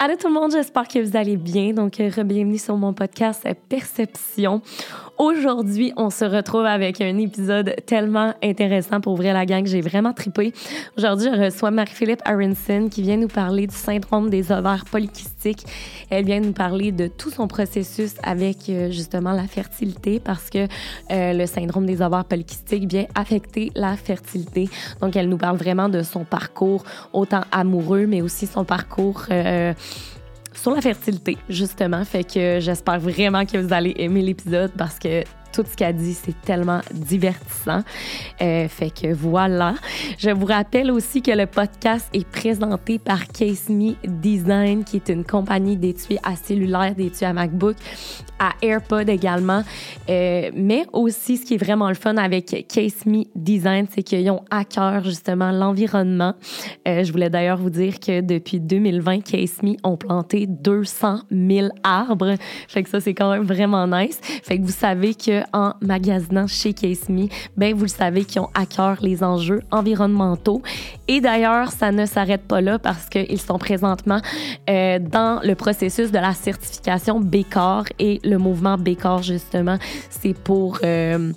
Allô tout le monde, j'espère que vous allez bien. Donc, euh, bienvenue sur mon podcast Perception. Aujourd'hui, on se retrouve avec un épisode tellement intéressant pour ouvrir la gang. J'ai vraiment tripé. Aujourd'hui, je reçois Marie-Philippe Aronson qui vient nous parler du syndrome des ovaires polykystiques. Elle vient nous parler de tout son processus avec euh, justement la fertilité parce que euh, le syndrome des ovaires polykystiques vient affecter la fertilité. Donc, elle nous parle vraiment de son parcours, autant amoureux, mais aussi son parcours euh, sur la fertilité, justement. Fait que j'espère vraiment que vous allez aimer l'épisode parce que tout ce qu'elle dit, c'est tellement divertissant. Euh, fait que voilà. Je vous rappelle aussi que le podcast est présenté par Case Me Design, qui est une compagnie d'étuis à cellulaire, d'étuis à MacBook, à AirPod également. Euh, mais aussi, ce qui est vraiment le fun avec Case Me Design, c'est qu'ils ont à cœur justement l'environnement. Euh, je voulais d'ailleurs vous dire que depuis 2020, Case Me ont planté 200 000 arbres. Fait que ça, c'est quand même vraiment nice. Fait que vous savez que en magasinant chez Case Me, ben vous le savez qu'ils ont à cœur les enjeux environnementaux. Et d'ailleurs, ça ne s'arrête pas là parce qu'ils sont présentement euh, dans le processus de la certification BCOR et le mouvement BCOR, justement, c'est pour... Euh,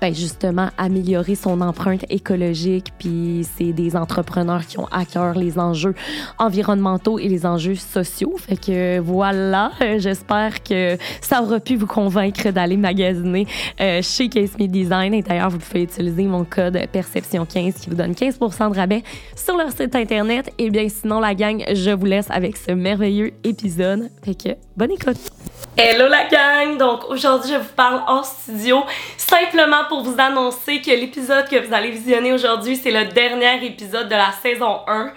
ben justement améliorer son empreinte écologique. Puis c'est des entrepreneurs qui ont à cœur les enjeux environnementaux et les enjeux sociaux. Fait que voilà, j'espère que ça aura pu vous convaincre d'aller magasiner euh, chez Case Me Design. Et d'ailleurs, vous pouvez utiliser mon code Perception15 qui vous donne 15% de rabais sur leur site internet. Et bien sinon, la gang, je vous laisse avec ce merveilleux épisode. Fait que bonne écoute! Hello la gang! Donc aujourd'hui, je vous parle en studio simplement pour vous annoncer que l'épisode que vous allez visionner aujourd'hui, c'est le dernier épisode de la saison 1.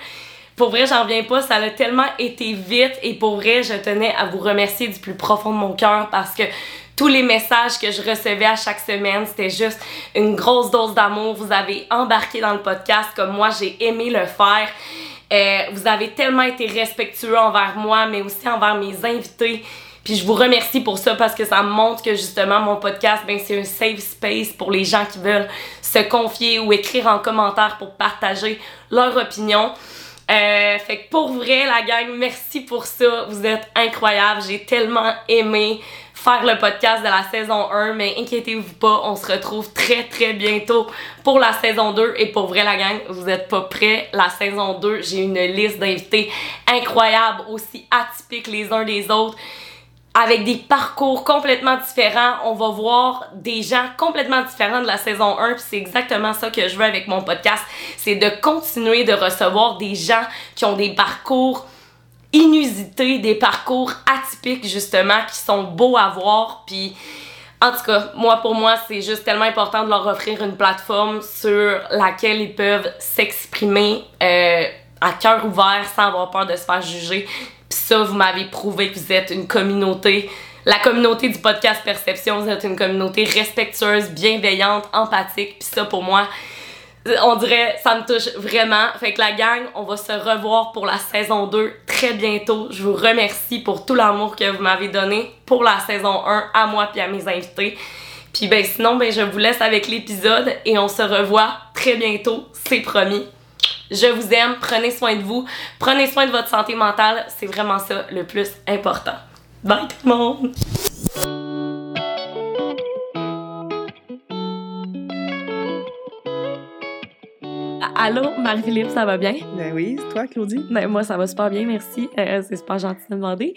Pour vrai, j'en reviens pas, ça a tellement été vite et pour vrai, je tenais à vous remercier du plus profond de mon cœur parce que tous les messages que je recevais à chaque semaine, c'était juste une grosse dose d'amour. Vous avez embarqué dans le podcast comme moi, j'ai aimé le faire. Euh, vous avez tellement été respectueux envers moi, mais aussi envers mes invités. Puis je vous remercie pour ça parce que ça montre que justement mon podcast, ben, c'est un safe space pour les gens qui veulent se confier ou écrire en commentaire pour partager leur opinion. Euh, fait que pour vrai, la gang, merci pour ça. Vous êtes incroyables. J'ai tellement aimé faire le podcast de la saison 1, mais inquiétez-vous pas, on se retrouve très très bientôt pour la saison 2. Et pour vrai, la gang, vous êtes pas prêts. La saison 2, j'ai une liste d'invités incroyables, aussi atypiques les uns des autres avec des parcours complètement différents. On va voir des gens complètement différents de la saison 1, puis c'est exactement ça que je veux avec mon podcast, c'est de continuer de recevoir des gens qui ont des parcours inusités, des parcours atypiques justement qui sont beaux à voir puis en tout cas, moi pour moi, c'est juste tellement important de leur offrir une plateforme sur laquelle ils peuvent s'exprimer euh, à cœur ouvert sans avoir peur de se faire juger ça, vous m'avez prouvé que vous êtes une communauté. La communauté du podcast Perception, vous êtes une communauté respectueuse, bienveillante, empathique. Puis ça, pour moi, on dirait, ça me touche vraiment. Fait que la gang, on va se revoir pour la saison 2 très bientôt. Je vous remercie pour tout l'amour que vous m'avez donné pour la saison 1 à moi puis à mes invités. Puis ben sinon, ben je vous laisse avec l'épisode et on se revoit très bientôt, c'est promis. Je vous aime, prenez soin de vous, prenez soin de votre santé mentale, c'est vraiment ça le plus important. Bye tout le monde! Allô, Marie-Philippe, ça va bien? Ben oui, toi, Claudie? Ben moi, ça va super bien, merci. Euh, c'est super gentil de demander.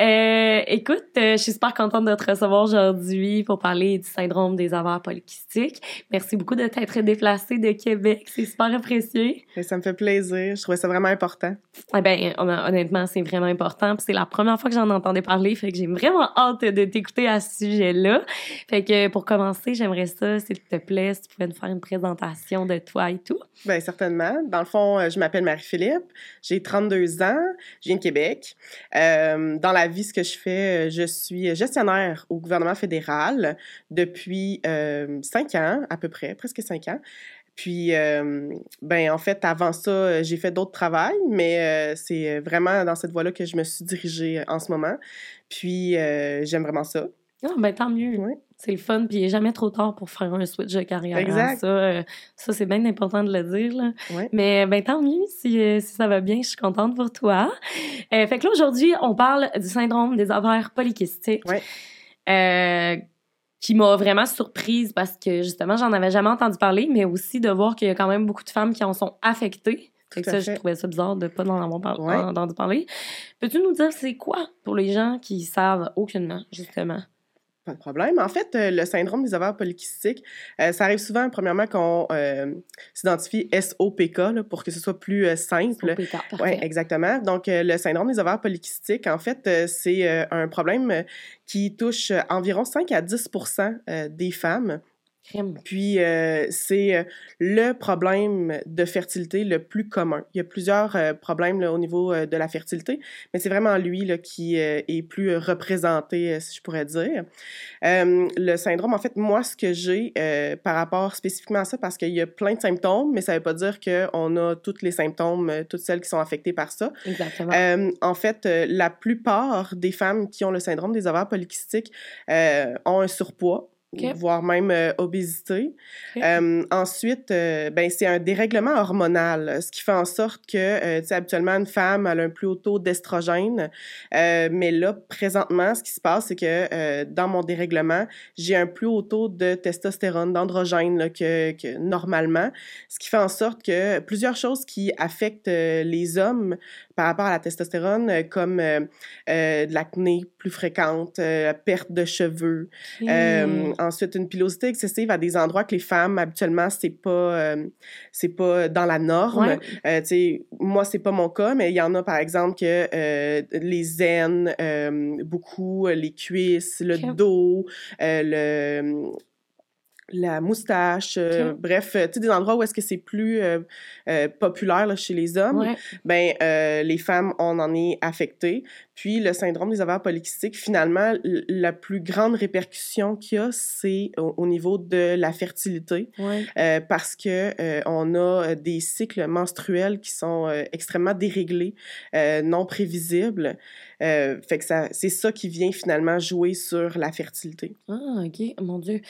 Euh, écoute, euh, je suis super contente de te recevoir aujourd'hui pour parler du syndrome des ovaires polykystiques. Merci beaucoup de t'être déplacée de Québec, c'est super apprécié. Ben, ça me fait plaisir, je trouvais ça vraiment important. Eh ben, honnêtement, c'est vraiment important. c'est la première fois que j'en entendais parler, fait que j'ai vraiment hâte de t'écouter à ce sujet-là. Fait que pour commencer, j'aimerais ça, s'il te plaît, si tu pouvais nous faire une présentation de toi et tout. Ben certainement. Dans le fond, euh, je m'appelle Marie-Philippe, j'ai 32 ans, je viens de Québec. Euh, dans la vie, ce que je fais, euh, je suis gestionnaire au gouvernement fédéral depuis euh, 5 ans, à peu près, presque 5 ans. Puis, ben en fait, avant ça, j'ai fait d'autres travails, mais c'est vraiment dans cette voie-là que je me suis dirigée en ce moment. Puis, j'aime vraiment ça. Ah, ben tant mieux. Oui. C'est le fun, puis il n'est jamais trop tard pour faire un switch de carrière. hein. Exact. Ça, euh, ça c'est bien important de le dire. Là. Mais ben tant mieux si, euh, si ça va bien, je suis contente pour toi. Euh, fait que là, aujourd'hui, on parle du syndrome des ovaires polykystiques. Qui m'a vraiment surprise parce que justement, j'en avais jamais entendu parler, mais aussi de voir qu'il y a quand même beaucoup de femmes qui en sont affectées. Fait que ça, je trouvais ça bizarre de pas en avoir par- Ouais. entendu parler. Peux-tu nous dire c'est quoi pour les gens qui savent aucunement, justement? Pas de problème. En fait, euh, le syndrome des ovaires polykystiques, euh, ça arrive souvent, premièrement, qu'on euh, s'identifie SOPK là, pour que ce soit plus euh, simple. OPK, parfait. Oui, exactement. Donc, euh, le syndrome des ovaires polykystiques, en fait, euh, c'est euh, un problème qui touche environ 5 à 10% euh, des femmes. Puis, euh, c'est euh, le problème de fertilité le plus commun. Il y a plusieurs euh, problèmes là, au niveau euh, de la fertilité, mais c'est vraiment lui là, qui euh, est plus euh, représenté, si je pourrais dire. Euh, le syndrome, en fait, moi, ce que j'ai euh, par rapport spécifiquement à ça, parce qu'il y a plein de symptômes, mais ça ne veut pas dire qu'on a tous les symptômes, toutes celles qui sont affectées par ça. Exactement. Euh, en fait, euh, la plupart des femmes qui ont le syndrome des ovaires polykystiques euh, ont un surpoids. Voire même euh, obésité. Euh, ensuite, euh, ben, c'est un dérèglement hormonal, ce qui fait en sorte que, tu sais, habituellement, une femme elle a un plus haut taux d'estrogène. Mais là, présentement, ce qui se passe, c'est que dans mon dérèglement, j'ai un plus haut taux de testostérone, d'androgène que, que normalement, ce qui fait en sorte que plusieurs choses qui affectent les hommes par rapport à la testostérone, comme de l'acné plus fréquente, euh, perte de cheveux, Ok. Ensuite, une pilosité excessive à des endroits que les femmes, habituellement, c'est pas, euh, c'est pas dans la norme. Ouais. Euh, moi, c'est pas mon cas, mais il y en a, par exemple, que euh, les aines, euh, beaucoup, les cuisses, le dos, le la moustache, euh, bref, tu sais, des endroits où est-ce que c'est plus euh, euh, populaire là, chez les hommes Ouais. ben les femmes, on en est affecté. Puis le syndrome des ovaires polykystiques, finalement, la plus grande répercussion qu'il y a, c'est au, au niveau de la fertilité, Ouais. euh, parce que euh, on a euh, des cycles menstruels qui sont euh, extrêmement déréglés, non prévisibles. Fait que ça, c'est ça qui vient finalement jouer sur la fertilité. Ah, OK. Mon Dieu.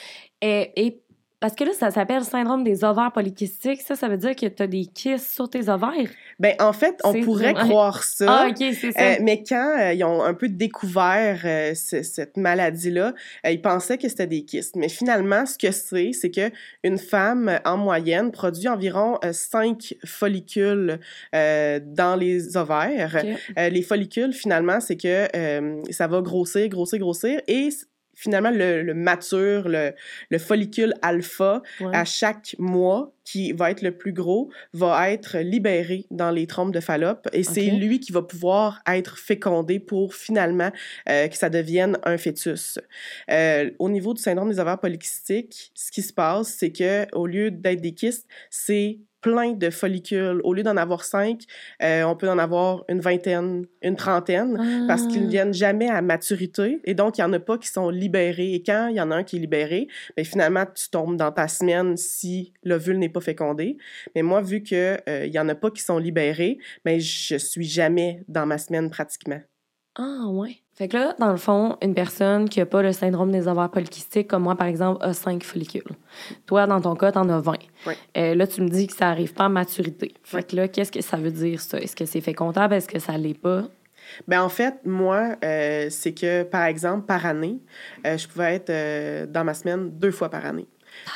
Et, et parce que là, ça s'appelle syndrome des ovaires polykystiques. Ça, ça veut dire que tu as des kystes sur tes ovaires? Ben en fait, on pourrait croire ça. Ah, OK, c'est ça. Euh, mais quand euh, ils ont un peu découvert euh, ce- cette maladie-là, ils pensaient que c'était des kystes. Mais finalement, ce que c'est, c'est que une femme, en moyenne, produit environ 5 follicules dans les ovaires. OK. Euh, les follicules, finalement, c'est que ça va grossir, grossir, grossir. Et finalement, le, le mature, le, le follicule alpha, Ouais. à chaque mois, qui va être le plus gros, va être libéré dans les trompes de Fallope. Et c'est lui qui va pouvoir être fécondé pour finalement euh, que ça devienne un fœtus. Euh, au niveau du syndrome des ovaires polykystiques, ce qui se passe, c'est que au lieu d'être des kystes, c'est plein de follicules. Au lieu d'en avoir cinq, euh, on peut en avoir une vingtaine, une trentaine parce qu'ils ne Ah. viennent jamais à maturité et donc il y en a pas qui sont libérés et quand il y en a un qui est libéré ben finalement tu tombes dans ta semaine si l'ovule n'est pas fécondé mais moi vu que euh, il y en a pas qui sont libérés ben je suis jamais dans ma semaine pratiquement Ah, ouais. Fait que là, dans le fond, une personne qui n'a pas le syndrome des ovaires polykystiques, comme moi, par exemple, a 5 follicules. Toi, dans ton cas, tu en as 20. Oui. Euh, là, tu me dis que ça n'arrive pas à maturité. Fait que là, qu'est-ce que ça veut dire, ça? Est-ce que c'est fécondable? Est-ce que ça l'est pas? Ben en fait, moi, euh, c'est que, par exemple, par année, euh, je pouvais être dans ma semaine deux fois par année.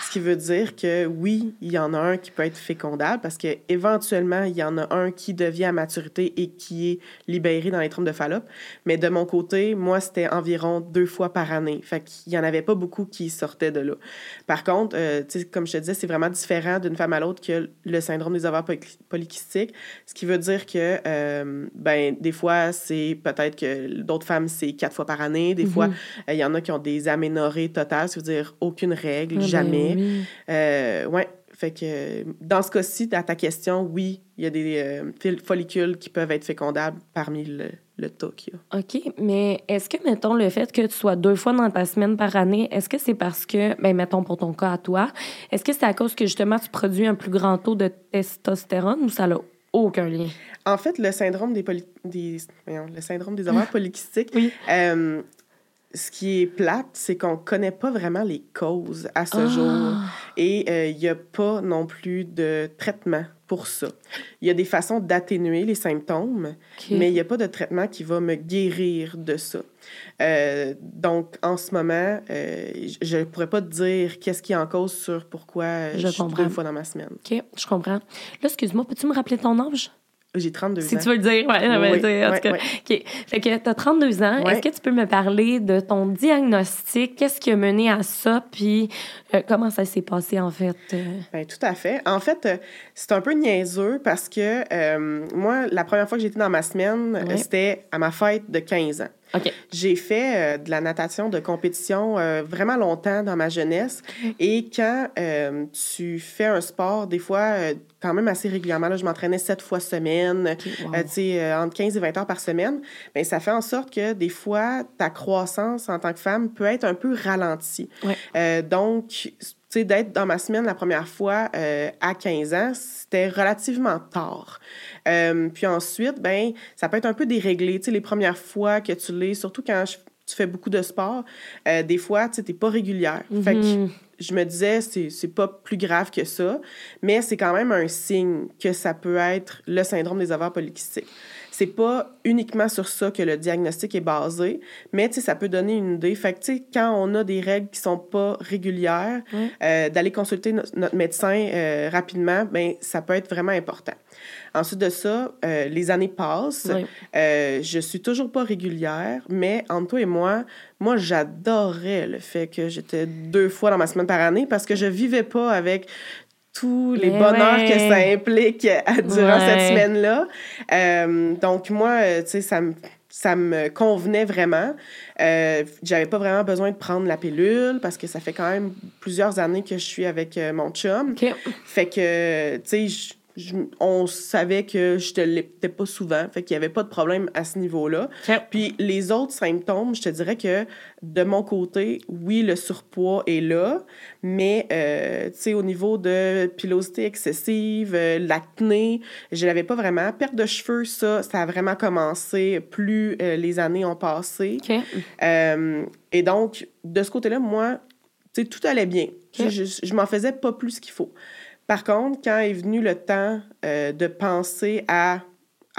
Ce qui veut dire que oui, il y en a un qui peut être fécondable parce que éventuellement il y en a un qui devient à maturité et qui est libéré dans les trompes de Fallope. Mais de mon côté, moi, c'était environ deux fois par année. Fait qu'il y en avait pas beaucoup qui sortaient de là. Par contre, euh, comme je te disais, c'est vraiment différent d'une femme à l'autre que le syndrome des ovaires poly- polykystiques. Ce qui veut dire que, euh, ben, des fois, c'est peut-être que d'autres femmes, c'est quatre fois par année. Des fois, Mhm. euh, il y en a qui ont des aménorrhées totales, ça veut dire aucune règle, ben jamais. Oui. Euh, ouais. Fait que dans ce cas-ci, à ta question, oui, il y a des euh, follicules qui peuvent être fécondables parmi le, le tas qu'il y a. OK, mais est-ce que, mettons, le fait que tu sois deux fois dans ta semaine par année, est-ce que c'est parce que, ben, mettons pour ton cas à toi, est-ce que c'est à cause que justement tu produis un plus grand taux de testostérone ou ça n'a aucun lien? En fait, le syndrome des, poly- des voyons, le syndrome des ovaires polykystiques, Oui. euh, ce qui est plate, c'est qu'on ne connaît pas vraiment les causes à ce jour. Et euh, il n'y a pas non plus de traitement pour ça. Il y a des façons d'atténuer les symptômes, mais il n'y a pas de traitement qui va me guérir de ça. Euh, donc, en ce moment, euh, je ne pourrais pas te dire qu'est-ce qui est en cause sur pourquoi je, je suis deux fois dans ma semaine. OK, je comprends. Là, excuse-moi, peux-tu me rappeler ton âge? J'ai 32 ans. Si tu veux le dire, ouais, oui, dire, en tout cas. OK. Fait que tu as 32 ans. Est-ce que tu peux me parler de ton diagnostic? Qu'est-ce qui a mené à ça? Puis euh, comment ça s'est passé, en fait? Euh? Bien, tout à fait. En fait, euh, c'est un peu niaiseux parce que moi, la première fois que j'étais dans ma semaine, c'était à ma fête de 15 ans. J'ai fait euh, de la natation de compétition euh, vraiment longtemps dans ma jeunesse. Et quand euh, tu fais un sport, des fois, quand même assez régulièrement, là, je m'entraînais sept fois semaine, entre 15 et 20 heures par semaine, bien, ça fait en sorte que des fois, ta croissance en tant que femme peut être un peu ralentie. donc, tu sais, d'être dans ma semaine la première fois à 15 ans, c'était relativement tard. Euh, puis ensuite, ben, ça peut être un peu déréglé. Tu sais, les premières fois que tu l'es, surtout quand tu fais beaucoup de sport, euh, des fois, tu sais, t'es pas régulière. Fait que mm-hmm. je me disais, c'est pas plus grave que ça, mais c'est quand même un signe que ça peut être le syndrome des ovaires polykystiques c'est pas uniquement sur ça que le diagnostic est basé, mais ça peut donner une idée. Fait que, quand on a des règles qui sont pas régulières, euh, d'aller consulter notre médecin euh, rapidement, ben ça peut être vraiment important. Ensuite de ça, euh, les années passent. je suis toujours pas régulière, mais entre toi et moi, moi, j'adorais le fait que j'étais deux fois dans ma semaine par année parce que je vivais pas avec tous les bonheurs que ça implique euh, durant cette semaine-là. Euh, donc, moi, euh, tu sais, ça me ça me convenait vraiment. Euh, j'avais pas vraiment besoin de prendre la pilule parce que ça fait quand même plusieurs années que je suis avec mon chum. Fait que, tu sais, on savait que je te l'étais pas souvent, fait qu'il y avait pas de problème à ce niveau-là. Puis les autres symptômes, je te dirais que de mon côté, oui, le surpoids est là, mais euh, tu sais, au niveau de pilosité excessive, euh, l'acné, je l'avais pas vraiment. Perte de cheveux, ça, ça a vraiment commencé plus euh, les années ont passé. et donc, de ce côté-là, moi, tu sais, tout allait bien. Je, je, je m'en faisais pas plus qu'il faut. Par contre, quand est venu le temps euh, de penser à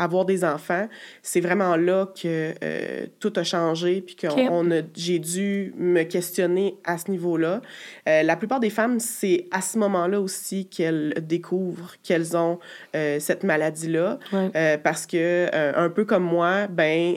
avoir des enfants, c'est vraiment là que euh, tout a changé, puis que j'ai dû me questionner à ce niveau-là. Euh, la plupart des femmes, c'est à ce moment-là aussi qu'elles découvrent qu'elles ont euh, cette maladie-là, parce que un peu comme moi, ben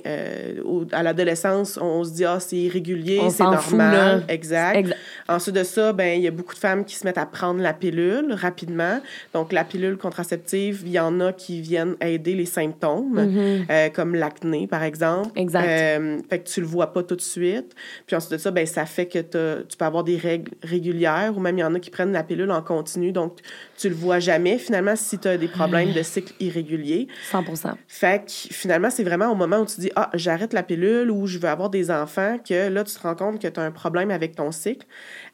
à l'adolescence, on se dit ah c'est irrégulier, c'est normal, exact. Ensuite de ça, ben il y a beaucoup de femmes qui se mettent à prendre la pilule rapidement. Donc la pilule contraceptive, il y en a qui viennent aider les symptômes Mm-hmm. Euh, comme l'acné, par exemple. Exact. Euh, fait que tu le vois pas tout de suite. Puis ensuite de ça, ben, ça fait que tu peux avoir des règles régulières ou même il y en a qui prennent la pilule en continu. Donc, tu le vois jamais finalement si tu as des problèmes de cycle irrégulier. 100% Fait que finalement, c'est vraiment au moment où tu dis Ah, j'arrête la pilule ou je veux avoir des enfants que là, tu te rends compte que tu as un problème avec ton cycle.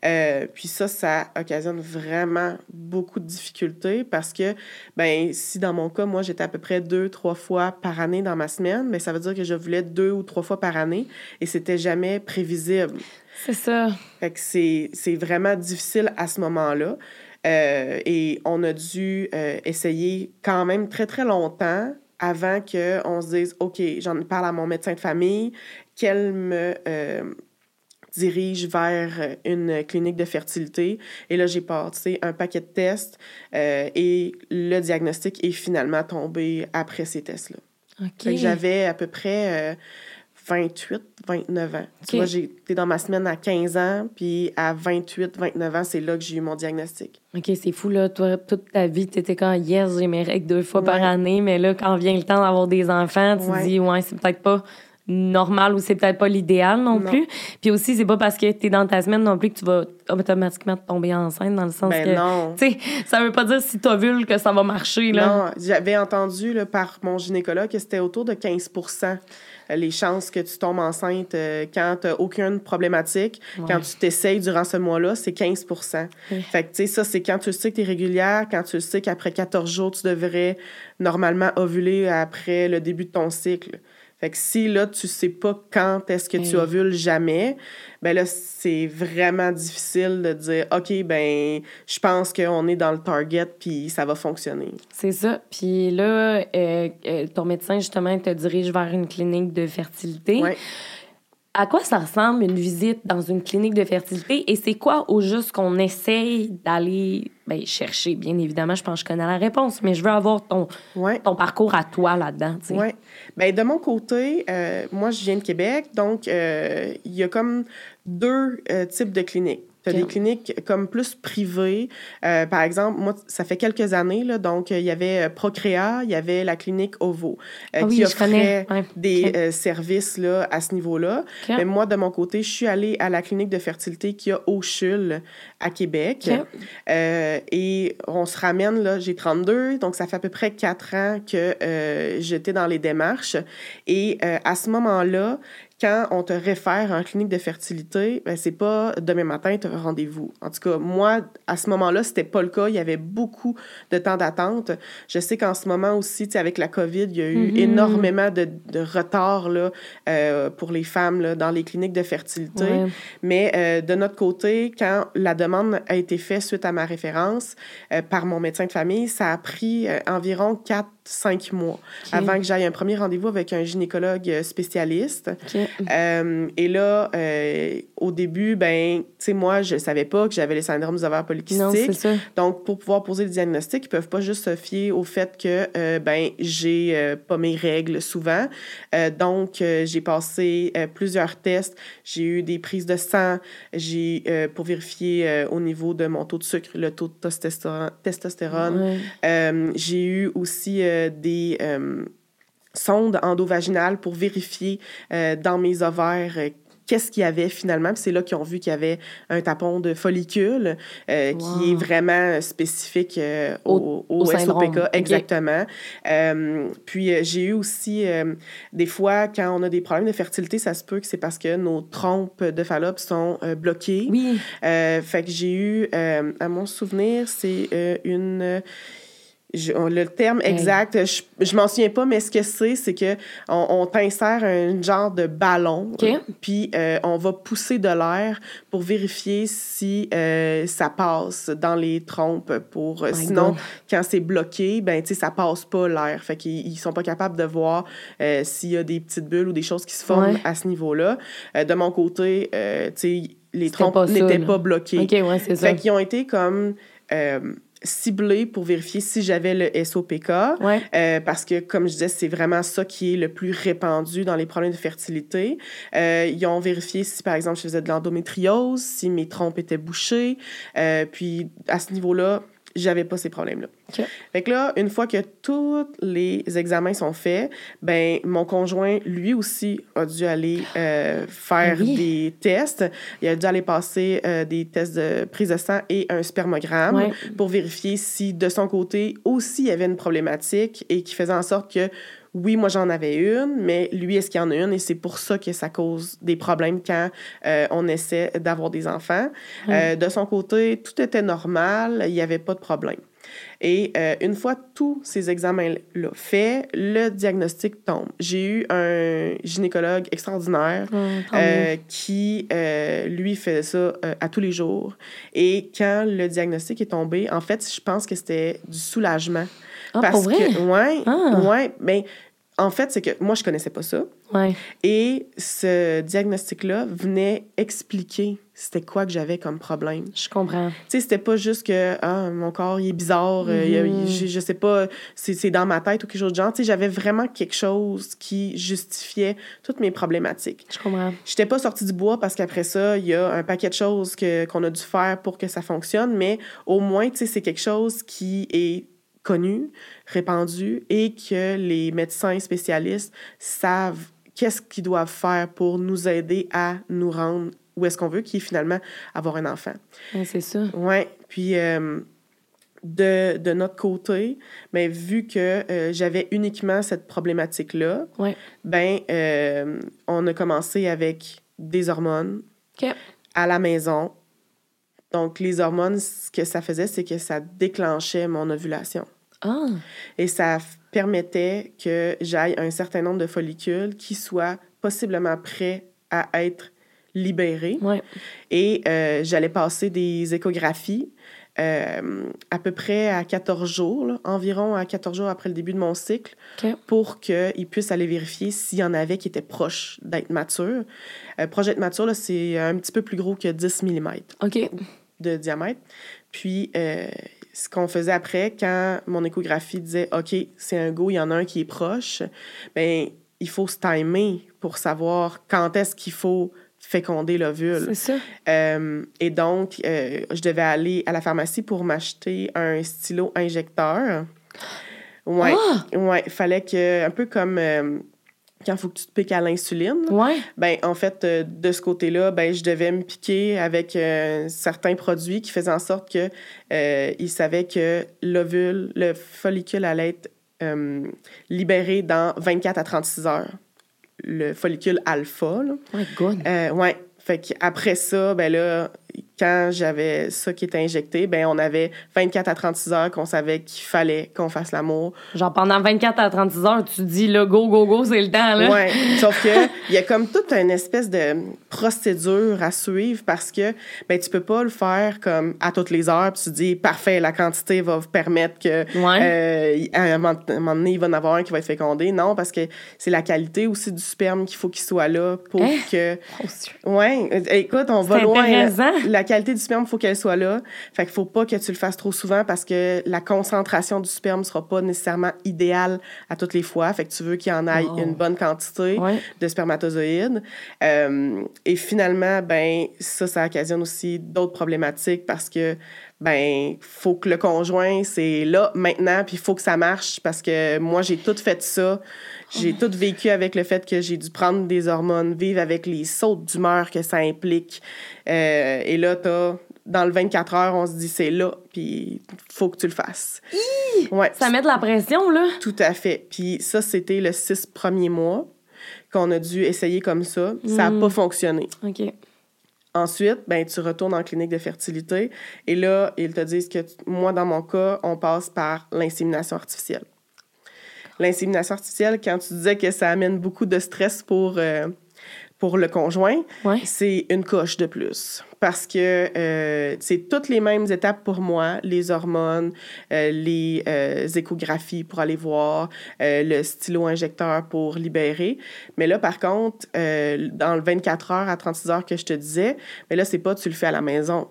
Euh, puis ça, ça occasionne vraiment beaucoup de difficultés parce que, ben si dans mon cas, moi, j'étais à peu près deux, trois fois par année dans ma semaine, mais ben, ça veut dire que je voulais deux ou trois fois par année et c'était jamais prévisible. C'est ça. Fait que c'est vraiment difficile à ce moment-là. Euh, et on a dû euh, essayer quand même très, très longtemps avant qu'on se dise, OK, j'en parle à mon médecin de famille, qu'elle me dirige vers euh, une clinique de fertilité. Et là, j'ai passé un paquet de tests euh, et le diagnostic est finalement tombé après ces tests-là. OK. J'avais à peu près 28, euh, 29 ans. Tu vois, j'étais dans ma semaine à 15 ans, puis à 28, 29 ans, c'est là que j'ai eu mon diagnostic. OK, c'est fou, là. Toi, toute ta vie, tu étais quand, yes, j'ai mes règles deux fois par année, mais là, quand vient le temps d'avoir des enfants, tu te dis, ouais, c'est peut-être pas normal ou c'est peut-être pas l'idéal non, plus. Puis aussi, c'est pas parce que tu es dans ta semaine non plus que tu vas automatiquement tomber enceinte dans le sens ben que. Non. Tu sais, ça veut pas dire si tu vu que ça va marcher. Là. Non, j'avais entendu là, par mon gynécologue que c'était autour de 15 euh, les chances que tu tombes enceinte euh, quand tu aucune problématique, quand tu t'essayes durant ce mois-là, c'est 15% Fait que, tu sais, ça, c'est quand tu sais que tu es régulière, quand tu sais qu'après 14 jours, tu devrais normalement ovuler après le début de ton cycle. Fait que si là, tu sais pas quand est-ce que tu ovules jamais, ben là, c'est vraiment difficile de dire, OK, ben, je pense qu'on est dans le target puis ça va fonctionner. C'est ça. Puis là, euh, euh, ton médecin, justement, te dirige vers une clinique de fertilité. Ouais. À quoi ça ressemble une visite dans une clinique de fertilité et c'est quoi au juste qu'on essaye d'aller ben, chercher? Bien évidemment, je pense que je connais la réponse, mais je veux avoir ton, Ouais. ton parcours à toi là-dedans. Oui. Ben, de mon côté, euh, moi, je viens de Québec, donc euh, il y a comme deux euh, types de cliniques. Tu as Ok. des cliniques comme plus privées. Euh, par exemple, moi, ça fait quelques années, là, donc euh, il y avait euh, Procréa, il y avait la clinique OVO, euh, Ah oui, qui offrait Ouais. des euh, services là, à ce niveau-là. Mais moi, de mon côté, je suis allée à la clinique de fertilité qui a au CHUL à Québec. Et on se ramène, là, j'ai 32, donc ça fait à peu près 4 ans que j'étais dans les démarches. Et à ce moment-là, quand on te réfère en clinique de fertilité, ben, c'est pas demain matin, tu as rendez-vous. En tout cas, moi, à ce moment-là, c'était pas le cas. Il y avait beaucoup de temps d'attente. Je sais qu'en ce moment aussi, avec la COVID, il y a eu Mhm. énormément de, de retard là, euh, pour les femmes là, dans les cliniques de fertilité. Ouais. Mais euh, de notre côté, quand la demande a été faite suite à ma référence euh, par mon médecin de famille, ça a pris environ 4-5 mois avant que j'aille un premier rendez-vous avec un gynécologue euh, spécialiste. Euh, et là, euh, au début, ben, tu sais, moi, je savais pas que j'avais les syndromes ovaires polykystiques. Donc, pour pouvoir poser le diagnostic, ils peuvent pas juste se fier au fait que, euh, ben, j'ai pas mes règles souvent. Donc, j'ai passé plusieurs tests. J'ai eu des prises de sang. J'ai, pour vérifier au niveau de mon taux de sucre, le taux de testostérone. Ouais. J'ai eu aussi des euh, sondes endovaginales pour vérifier euh, dans mes ovaires euh, qu'est-ce qu'il y avait finalement. Puis c'est là qu'ils ont vu qu'il y avait un tapon de follicule euh, qui est vraiment spécifique euh, Au- au, syndrome. Exactement. Euh, puis euh, j'ai eu aussi, euh, des fois, quand on a des problèmes de fertilité, ça se peut que c'est parce que nos trompes de Fallope sont euh, bloquées. Oui. Euh, fait que j'ai eu, euh, à mon souvenir, c'est euh, une. Je- le terme exact, je, je m'en souviens pas, mais ce que c'est, c'est que on, on t'insère un genre de ballon, OK. euh, puis euh, on va pousser de l'air pour vérifier si euh, ça passe dans les trompes. Pour euh, My sinon, God. quand c'est bloqué, ben tu sais, ça passe pas l'air. Fait qu'ils ils sont pas capables de voir euh, s'il y a des petites bulles ou des choses qui se forment Ouais. à ce niveau-là. De mon côté, tu sais, les trompes n'étaient pas bloquées. OK, ouais. Fait qu'ils ont été comme ciblés pour vérifier si j'avais le SOPK. Ouais. Euh, parce que, comme je disais, c'est vraiment ça qui est le plus répandu dans les problèmes de fertilité. Euh, ils ont vérifié si, par exemple, je faisais de l'endométriose, si mes trompes étaient bouchées. Euh, puis, à ce niveau-là, j'avais pas ces problèmes-là. OK. Fait que là, une fois que tous les examens sont faits, ben mon conjoint, lui aussi, a dû aller euh, faire Oui. des tests. Il a dû aller passer euh, des tests de prise de sang et un spermogramme Ouais. pour vérifier si, de son côté, aussi, il y avait une problématique et qui faisait en sorte que, oui, moi, j'en avais une, mais lui, est-ce qu'il y en a une? Et c'est pour ça que ça cause des problèmes quand euh, on essaie d'avoir des enfants. Euh, de son côté, tout était normal, il n'y avait pas de problème. Et euh, une fois tous ces examens-là faits, le diagnostic tombe. J'ai eu un gynécologue extraordinaire euh, qui, euh, lui, fait ça à tous les jours. Et quand le diagnostic est tombé, en fait, je pense que c'était du soulagement. Ah, parce pour vrai? que, ouais, Ah. ouais, ben, en fait, c'est que moi, je connaissais pas ça. Ouais. Et ce diagnostic-là venait expliquer c'était quoi que j'avais comme problème. Je comprends. Tu sais, c'était pas juste que ah, mon corps, il est bizarre, euh, Mhm. je, je sais pas, c'est c'est dans ma tête ou quelque chose de genre. Tu sais, j'avais vraiment quelque chose qui justifiait toutes mes problématiques. Je comprends. J'étais pas sortie du bois parce qu'après ça, il y a un paquet de choses qu'on a dû faire pour que ça fonctionne, mais au moins, tu sais, c'est quelque chose qui est connu, répandu et que les médecins spécialistes savent qu'est-ce qu'ils doivent faire pour nous aider à nous rendre où est-ce qu'on veut, qui est finalement avoir un enfant. Ouais, c'est ça. Oui, puis euh, de, de notre côté, ben, vu que euh, j'avais uniquement cette problématique-là, Ouais. ben, euh, on a commencé avec des hormones OK. à la maison. Donc, les hormones, ce que ça faisait, c'est que ça déclenchait mon ovulation. Ah, Et ça permettait que j'aille un certain nombre de follicules qui soient possiblement prêts à être libérés. ouais. Et euh, j'allais passer des échographies euh, à peu près à 14 jours, là, environ à 14 jours après le début de mon cycle, pour qu'ils puissent aller vérifier s'il y en avait qui étaient proches d'être matures. Euh, proche d'être mature, c'est un petit peu plus gros que 10 mm OK. De diamètre. Puis, euh, ce qu'on faisait après, quand mon échographie disait OK, c'est un go, il y en a un qui est proche, ben il faut se timer pour savoir quand est-ce qu'il faut féconder l'ovule. C'est ça. Euh, et donc, euh, je devais aller à la pharmacie pour m'acheter un stylo injecteur. Ouais, Ah! ouais, fallait que, un peu comme quand il faut que tu te piques à l'insuline. Ouais. Ben, en fait, euh, de ce côté-là, ben, je devais me piquer avec euh, certains produits qui faisaient en sorte que euh, ils savaient que l'ovule, le follicule allait être libéré dans 24 à 36 heures. Le follicule alpha, là. My God. Ouais. Fait qu'après ça, ben là, quand j'avais ça qui était injecté, ben on avait 24 à 36 heures qu'on savait qu'il fallait qu'on fasse l'amour. Genre, pendant 24 à 36 heures, tu dis, là, go, go, go, c'est le temps, là. Ouais. Sauf que il y a comme toute une espèce de procédure à suivre parce que ben tu peux pas le faire comme à toutes les heures puis tu dis parfait la quantité va vous permettre que Ouais. euh, à un moment donné il va en avoir un qui va être fécondé. Non parce que c'est la qualité aussi du sperme qu'il faut qu'il soit là pour Hein? que. Ouais, écoute, on va loin. intéressant. La qualité du sperme, il faut qu'elle soit là. Fait qu'il faut pas que tu le fasses trop souvent parce que la concentration du sperme sera pas nécessairement idéale à toutes les fois. Fait que tu veux qu'il y en aille Oh. une bonne quantité Ouais. de spermatozoïdes. Euh, et finalement, ben ça, ça occasionne aussi d'autres problématiques parce que ben faut que le conjoint c'est là maintenant puis il faut que ça marche parce que moi j'ai tout fait ça j'ai tout vécu avec le fait que j'ai dû prendre des hormones vivre avec les sautes d'humeur que ça implique Euh, et là t'as dans le 24 heures on se dit c'est là puis faut que tu le fasses ouais Ça met de la pression, là. tout à fait. Puis ça, c'était le six premiers mois qu'on a dû essayer comme ça. Ça n'a Mm. pas fonctionné. OK. Ensuite, ben, tu retournes en clinique de fertilité et là, ils te disent que, moi, dans mon cas, on passe par l'insémination artificielle. L'insémination artificielle, quand tu disais que ça amène beaucoup de stress pour, euh, pour le conjoint, Ouais. c'est une coche de plus. Parce que euh, c'est toutes les mêmes étapes pour moi, les hormones, euh, les euh, échographies pour aller voir, euh, le stylo injecteur pour libérer. Mais là, par contre, euh, dans le 24 heures à 36 heures que je te disais, mais là, c'est pas tu le fais à la maison.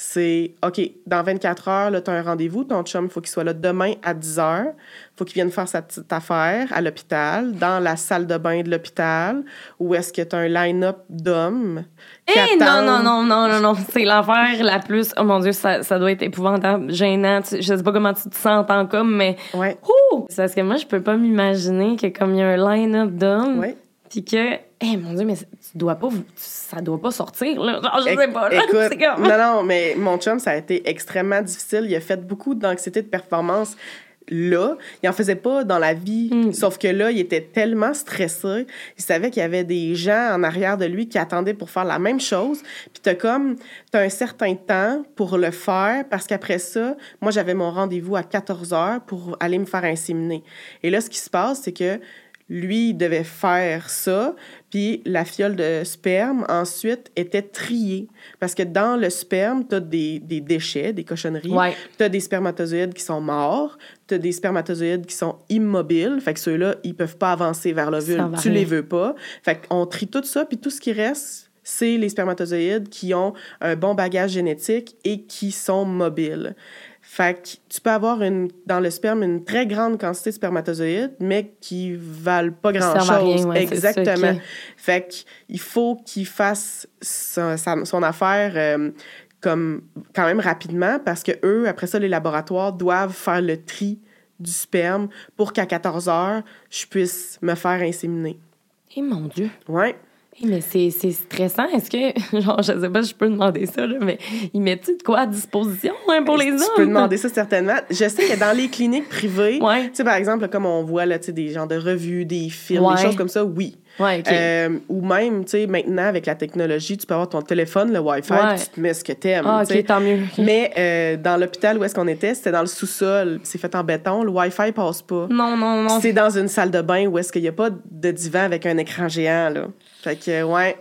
C'est, OK, dans 24 heures, là, tu as un rendez-vous. Ton chum, il faut qu'il soit là demain à 10 heures. faut qu'il vienne faire sa petite affaire à l'hôpital, dans la salle de bain de l'hôpital, où est-ce que tu as un line-up d'hommes qui Eh non, attendent. non, non, non, non, non. C'est l'affaire la plus. Oh mon Dieu, ça, ça doit être épouvantable, gênant. Tu- Je sais pas comment tu te sens en tant qu'homme, mais. Ouais! C'est parce que moi, je peux pas m'imaginer que comme il y a un line-up d'hommes, puis que. Eh mon Dieu, mais tu dois pas. Ça doit pas sortir, là. Genre, je sais pas, là. Écoute, comme- non, non, mais mon chum, ça a été extrêmement difficile. Il a fait beaucoup d'anxiété de performance là. Il en faisait pas dans la vie. Mm. Sauf que là, il était tellement stressé. Il savait qu'il y avait des gens en arrière de lui qui attendaient pour faire la même chose. Puis t'as comme, t'as un certain temps pour le faire parce qu'après ça, moi, j'avais mon rendez-vous à 14 heures pour aller me faire inséminer. Et là, ce qui se passe, c'est que lui, il devait faire ça, puis la fiole de sperme, ensuite, était triée. Parce que dans le sperme, tu as des, des déchets, des cochonneries. Ouais. Tu as des spermatozoïdes qui sont morts, tu as des spermatozoïdes qui sont immobiles, fait que ceux-là, ils peuvent pas avancer vers l'ovule. Tu les veux pas. Fait qu'on trie tout ça, puis tout ce qui reste, c'est les spermatozoïdes qui ont un bon bagage génétique et qui sont mobiles. Fait que tu peux avoir une, dans le sperme une très grande quantité de spermatozoïdes, mais qui valent pas Qui grand-chose. ouais, Exactement. ok. Fait qu'il faut qu'il fasse son, affaire euh, comme quand même rapidement parce que eux, après ça, les laboratoires doivent faire le tri du sperme pour qu'à 14 heures, je puisse me faire inséminer. Eh mon Dieu. Ouais. Mais c'est c'est stressant. Est-ce que, genre, je sais pas si je peux demander ça, là, mais ils mettent-tu de quoi à disposition hein, pour les hommes? Tu peux demander ça certainement? Je sais que dans les cliniques privées, Ouais. tu sais, par exemple, comme on voit là, tu sais, des genres de revues, des films, Ouais. des choses comme ça, oui. Ouais. Euh, ou même, tu sais, maintenant, avec la technologie, tu peux avoir ton téléphone, le Wi-Fi, Ouais. puis tu te mets ce que t'aimes. ah. OK, tant mieux. Mais euh, dans l'hôpital où est-ce qu'on était, c'était dans le sous-sol. C'est fait en béton. Le Wi-Fi passe pas. Non, non, non. C'est dans une salle de bain où est-ce qu'il n'y a pas de divan avec un écran géant, là. Fait que, ouais,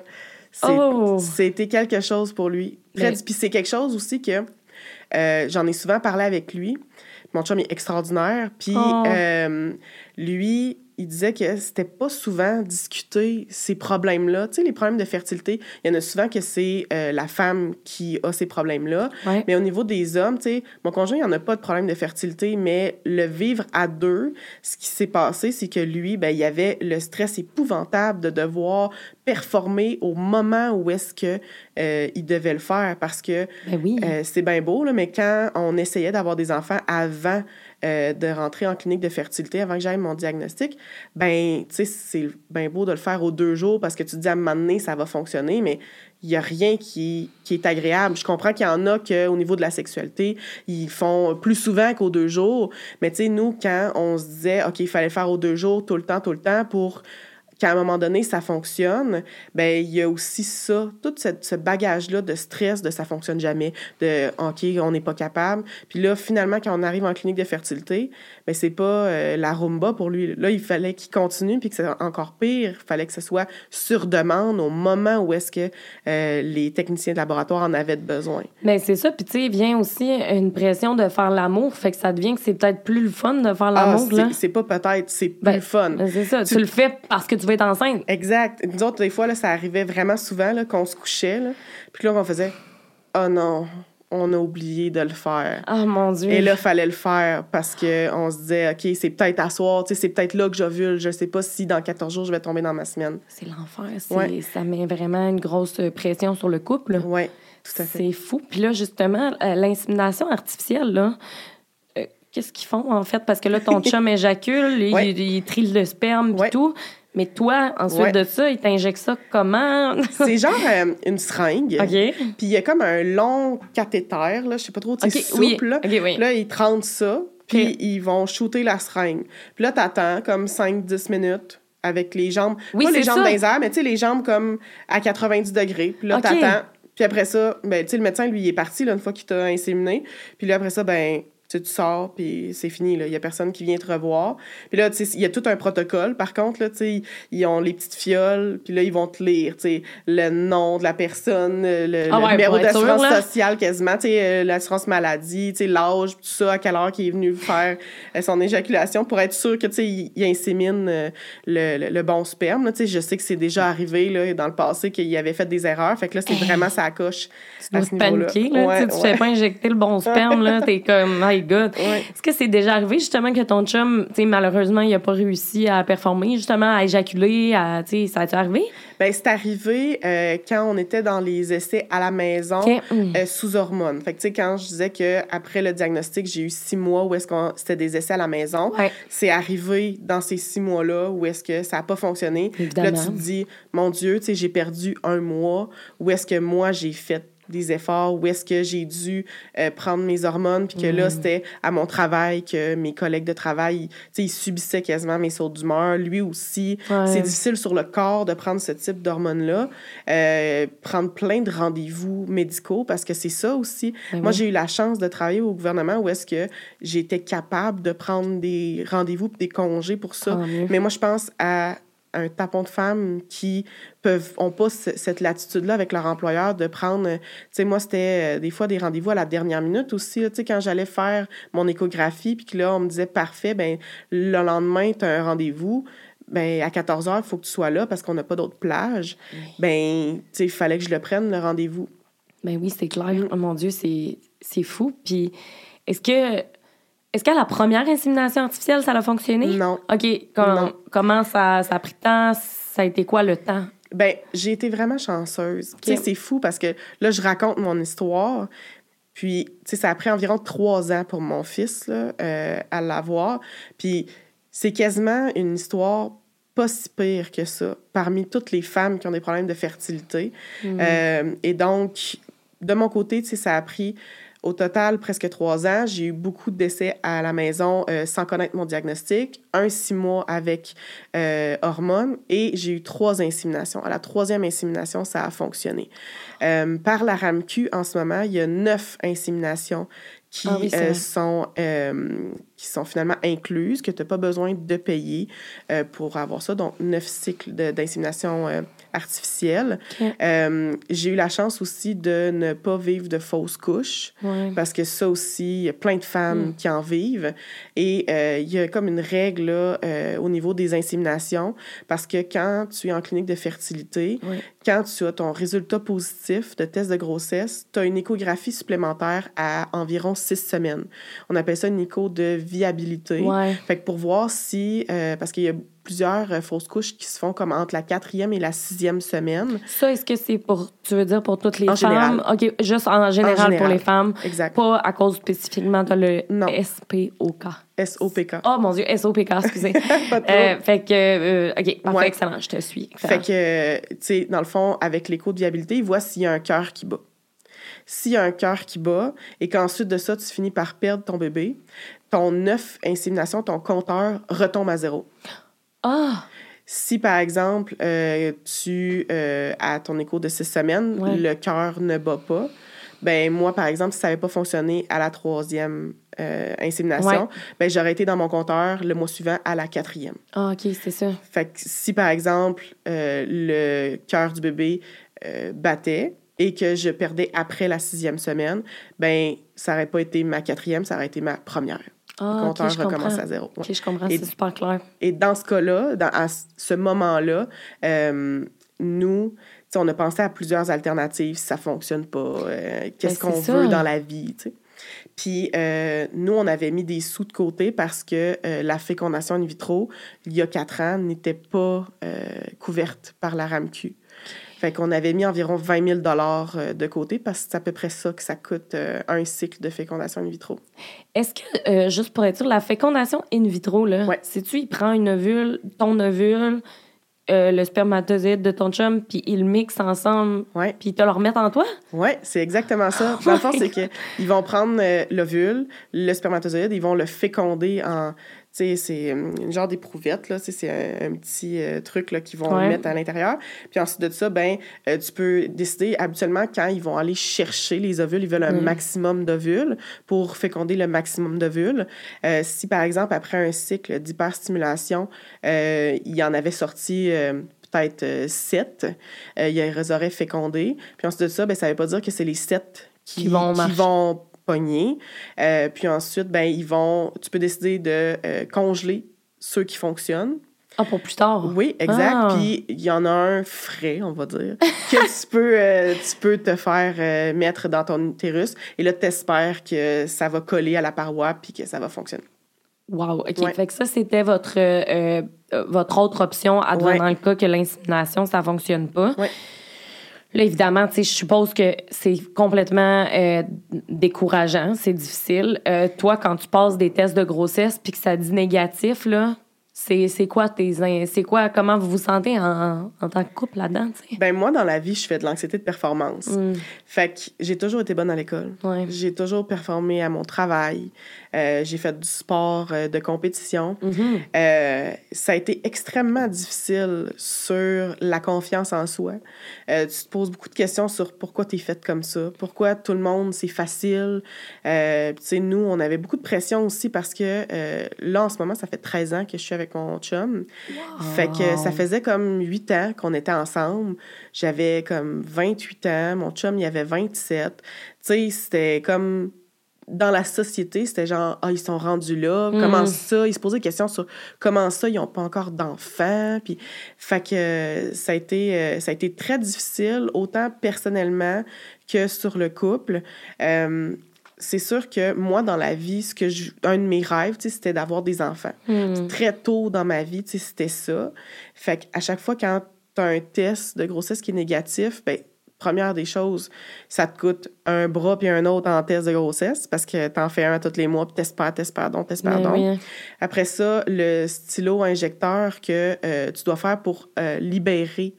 c'est- Oh. c'était quelque chose pour lui. Mais- Puis c'est quelque chose aussi que euh, j'en ai souvent parlé avec lui. Mon chum est extraordinaire. Puis Oh. lui, il disait que c'était pas souvent discuté ces problèmes-là. Tu sais, les problèmes de fertilité, il y en a souvent que c'est euh, la femme qui a ces problèmes-là. Ouais. Mais au niveau des hommes, tu sais, mon conjoint, il en a pas de problème de fertilité, mais le vivre à deux, ce qui s'est passé, c'est que lui, ben, il y avait le stress épouvantable de devoir performer au moment où est-ce que euh, il devait le faire, parce que Ben oui. euh, c'est bien beau, là, mais quand on essayait d'avoir des enfants avant euh, de rentrer en clinique de fertilité, avant que j'aille mon diagnostic, ben, tu sais, c'est bien beau de le faire aux deux jours parce que tu te dis à un moment donné, ça va fonctionner, mais il n'y a rien qui, qui est agréable. Je comprends qu'il y en a qu'au niveau de la sexualité, ils font plus souvent qu'aux deux jours, mais tu sais, nous, quand on se disait, OK, il fallait faire aux deux jours, tout le temps, tout le temps, pour qu'à un moment donné, ça fonctionne, ben il y a aussi ça, tout cette- ce bagage-là de stress, de ça fonctionne jamais, de OK, on n'est pas capable. Puis là, finalement, quand on arrive en clinique de fertilité, ben c'est pas euh, la rumba pour lui. Là, il fallait qu'il continue, puis que c'est encore pire, il fallait que ce soit sur demande au moment où est-ce que euh, les techniciens de laboratoire en avaient besoin. Ben, c'est ça. Puis, tu sais, vient aussi une pression de faire l'amour. Fait que ça devient que c'est peut-être plus le fun de faire Ah, l'amour, là. c'est- pas peut-être, c'est plus Ben, le fun. Ben, C'est ça. Tu... Tu- le fais parce que tu veux être enceinte. Exact. Nous autres, des fois, là, ça arrivait vraiment souvent là, qu'on se couchait. Là, puis là, on faisait Oh non, on a oublié de le faire. Ah, mon Dieu. Et là, il fallait le faire parce qu'on se disait OK, c'est peut-être à soir, tu sais, c'est peut-être là que j'ovule. Je sais pas si dans 14 jours, je vais tomber dans ma semaine. C'est l'enfer. Ouais. Ça met vraiment une grosse pression sur le couple. Oui, tout à fait. C'est fou. Puis là, justement, euh, l'insémination artificielle, là, euh, qu'est-ce qu'ils font, en fait? Parce que là, ton chum éjacule, il, Ouais. il, il trille le sperme, Ouais. tout. Mais toi, ensuite Ouais. de ça, il t'injecte ça comment? C'est genre euh, une seringue. OK. Puis il y a comme un long cathéter, là, je sais pas trop, tu OK, sais, souple, oui. là. Oui. Puis Là, ils trempent ça, puis ils vont shooter la seringue. Puis là, t'attends comme 5-10 minutes avec les jambes. Oui, pas les c'est jambes ça. dans les airs, mais tu sais, les jambes comme à 90 degrés. Puis là, t'attends. Puis après ça, ben, tu sais, le médecin, lui, il est parti, là, une fois qu'il t'a inséminé. Puis là, après ça, ben, tu sais, tu sors, puis c'est fini, là. Il y a personne qui vient te revoir. Puis là, il y a tout un protocole, par contre, là, ils ont les petites fioles, puis là, ils vont te lire, le nom de la personne, le, le Ah ouais, numéro d'assurance sociale quasiment, euh, l'assurance maladie, l'âge, tout ça, à quelle heure qu'il est venu faire euh, son éjaculation pour être sûr que, il, il insémine euh, le, le- le bon sperme, là. Je sais que c'est déjà arrivé, là, dans le passé, qu'il avait fait des erreurs, fait que là, c'est vraiment sa coche Tu dois paniquer, là. Ouais, tu sais, tu ouais. fais pas injecter le bon sperme, là. T'es comme, my God. Ouais. Est-ce que c'est déjà arrivé, justement, que ton chum, tu sais, malheureusement, il a pas réussi à performer, justement, à éjaculer, à, tu sais, ça a-tu arrivé? Ben, c'est arrivé euh, quand on était dans les essais à la maison euh, sous hormones. Fait que, tu sais, quand je disais que après le diagnostic, j'ai eu six mois où est-ce qu'on c'était des essais à la maison, Ouais. c'est arrivé dans ces six mois-là où est-ce que ça n'a pas fonctionné. Là, tu te dis, mon Dieu, tu sais, j'ai perdu un mois. Où est-ce que moi, j'ai fait des efforts, où est-ce que j'ai dû euh, prendre mes hormones, puis que Mm. là, c'était à mon travail que mes collègues de travail, ils- tu sais, ils subissaient quasiment mes sauts d'humeur. Lui aussi, Ouais. c'est difficile sur le corps de prendre ce type d'hormones-là. Euh, prendre plein de rendez-vous médicaux, parce que c'est ça aussi. Ben Moi, oui. j'ai eu la chance de travailler au gouvernement où est-ce que j'étais capable de prendre des rendez-vous des congés pour ça. Mais moi, je pense à un tapon de femmes qui peuvent ont pas ce- cette latitude-là avec leur employeur de prendre... euh, Tu sais, moi, c'était euh, des fois des rendez-vous à la dernière minute aussi. Tu sais, quand j'allais faire mon échographie, puis que là, on me disait, parfait, ben le lendemain, tu as un rendez-vous. Ben, à 14 heures, il faut que tu sois là parce qu'on n'a pas d'autres plages. Ben, tu sais, il fallait que je le prenne, le rendez-vous. Ben oui, c'est clair. Oh mon Dieu, c'est c'est fou. Puis, est-ce que, est-ce qu'à la première insémination artificielle, ça a fonctionné? Non. OK. com- Non. Comment ça, ça a pris de temps? Ça a été quoi le temps? Ben, j'ai été vraiment chanceuse. Tu sais, c'est fou parce que là, je raconte mon histoire. Puis, tu sais, ça a pris environ trois ans pour mon fils là, euh, à l'avoir. Puis, c'est quasiment une histoire pas si pire que ça parmi toutes les femmes qui ont des problèmes de fertilité. Euh, et donc, de mon côté, tu sais, ça a pris au total presque trois ans. J'ai eu beaucoup de décès à la maison euh, sans connaître mon diagnostic. un six mois avec euh, hormones et j'ai eu trois inséminations. À la troisième insémination, ça a fonctionné. Euh, par la RAMQ, en ce moment, il y a neuf inséminations qui, Ah oui, euh, sont, euh, qui sont finalement incluses, que tu n'as pas besoin de payer euh, pour avoir ça. Donc, neuf cycles d'insémination artificielle. Euh, j'ai eu la chance aussi de ne pas vivre de fausses couches. Ouais. Parce que ça aussi, il y a plein de femmes Mm. qui en vivent. Et euh, il y a comme une règle là, euh, au niveau des inséminations, parce que quand tu es en clinique de fertilité, Ouais. quand tu as ton résultat positif de test de grossesse, tu as une échographie supplémentaire à environ six semaines. On appelle ça une écho de viabilité. Ouais. Fait que pour voir si, parce qu'il y a plusieurs euh, fausses couches qui se font comme entre la quatrième et la sixième semaine. Ça, est-ce que c'est pour, tu veux dire pour toutes les En femmes? OK, juste en général, pour général. les femmes, Exact. pas à cause spécifiquement de le Non. SPOK. SOPK. Oh mon Dieu, SOPK, excusez. Euh, fait que, euh, OK, parfait, Ouais. excellent, je te suis. Excellent. Fait que, euh, tu sais, dans le fond, avec l'écho de viabilité, il voit s'il y a un cœur qui bat. S'il y a un cœur qui bat et qu'ensuite de ça, tu finis par perdre ton bébé, ton neuf insémination, ton compteur retombe à zéro. Ah! Si, par exemple, euh, tu euh, as ton écho de six semaines, Ouais. le cœur ne bat pas, ben moi, par exemple, si ça n'avait pas fonctionné à la troisième euh, insémination, Ouais. ben j'aurais été dans mon compteur le mois suivant à la quatrième. Ah, OK, c'est ça. Fait que si, par exemple, euh, le cœur du bébé battait et que je perdais après la sixième semaine, ben ça n'aurait pas été ma quatrième, ça aurait été ma première. Ah, le compteur recommence à zéro. ouais. OK, je comprends, Et- c'est super clair. Et dans ce cas-là, à ce moment-là, euh, nous, on a pensé à plusieurs alternatives si ça fonctionne pas, euh, qu'est-ce Ben, qu'on c'est veut dans la vie, tu sais. Puis euh, nous, on avait mis des sous de côté parce que euh, la fécondation in vitro, il y a quatre ans, n'était pas couverte par la RAMQ. Fait qu'on avait mis environ 20 000 euh, de côté parce que c'est à peu près ça que ça coûte euh, un cycle de fécondation in vitro. Est-ce que, euh, juste pour être sûr, la fécondation in vitro, là, Ouais. sais-tu, il prend une ovule, ton ovule, euh, le spermatozoïde de ton chum, puis ils le mixent ensemble, Ouais. puis ils te le remettent en toi? Oui, c'est exactement ça. Oh Dans le fond, c'est qu'ils vont prendre euh, l'ovule, le spermatozoïde, ils vont le féconder en. C'est euh, une genre d'éprouvette, là. C'est un, un petit euh, truc là, qu'ils vont Ouais. mettre à l'intérieur. Puis ensuite de ça, ben, euh, tu peux décider, habituellement, quand ils vont aller chercher les ovules, ils veulent un Mm. maximum d'ovules pour féconder le maximum d'ovules. Euh, si, par exemple, après un cycle d'hyperstimulation, il y en avait sorti. peut-être sept, ils les auraient fécondés. Puis ensuite de ça, ben, ça veut pas dire que c'est les sept qui, Qui vont pogner. Euh, puis ensuite, ben, ils vont, tu peux décider de euh, congeler ceux qui fonctionnent. Ah, pour plus tard? Oui, exact. Ah. Puis il y en a un frais, on va dire, que tu peux, euh, tu peux te faire euh, mettre dans ton utérus. Et là, tu espères que ça va coller à la paroi puis que ça va fonctionner. Wow, OK. Ouais. Fait que ça, c'était votre, euh, votre autre option, advenant Ouais. le cas que l'insémination, ça fonctionne pas. Ouais. Là, évidemment, je suppose que c'est complètement euh, décourageant, c'est difficile. Euh, toi, quand tu passes des tests de grossesse puis que ça dit négatif, là, c'est c'est quoi tes... C'est quoi... Comment vous vous sentez en, en tant que couple là-dedans? Ben moi, dans la vie, je fais de l'anxiété de performance. Mm, Fait que j'ai toujours été bonne à l'école. ouais. J'ai toujours performé à mon travail. Euh, j'ai fait du sport euh, de compétition. Mhm. Euh, ça a été extrêmement difficile sur la confiance en soi. Tu te poses beaucoup de questions sur pourquoi tu es faite comme ça, pourquoi tout le monde, c'est facile. Nous, on avait beaucoup de pression aussi parce que là, en ce moment, ça fait 13 ans que je suis avec mon chum. Fait que ça faisait comme 8 ans qu'on était ensemble. J'avais comme 28 ans, mon chum, il avait 27. Tu sais, c'était comme dans la société, c'était genre, ah, ils sont rendus là, Mm. comment ça? Ils se posaient des questions sur comment ça, ils n'ont pas encore d'enfants. Puis, fait que euh, ça a, été, euh, ça a été très difficile, autant personnellement que sur le couple. Euh, c'est sûr que moi, dans la vie, ce que je, un de mes rêves, c'était d'avoir des enfants. Mm. Très tôt dans ma vie, c'était ça. Fait qu'à chaque fois, quand tu as un test de grossesse qui est négatif, ben première des choses, ça te coûte un bras puis un autre en test de grossesse parce que t'en fais un tous les mois puis t'espères, t'espères donc, t'espères Ben donc. oui, hein. Après ça, le stylo injecteur que euh, tu dois faire pour euh, libérer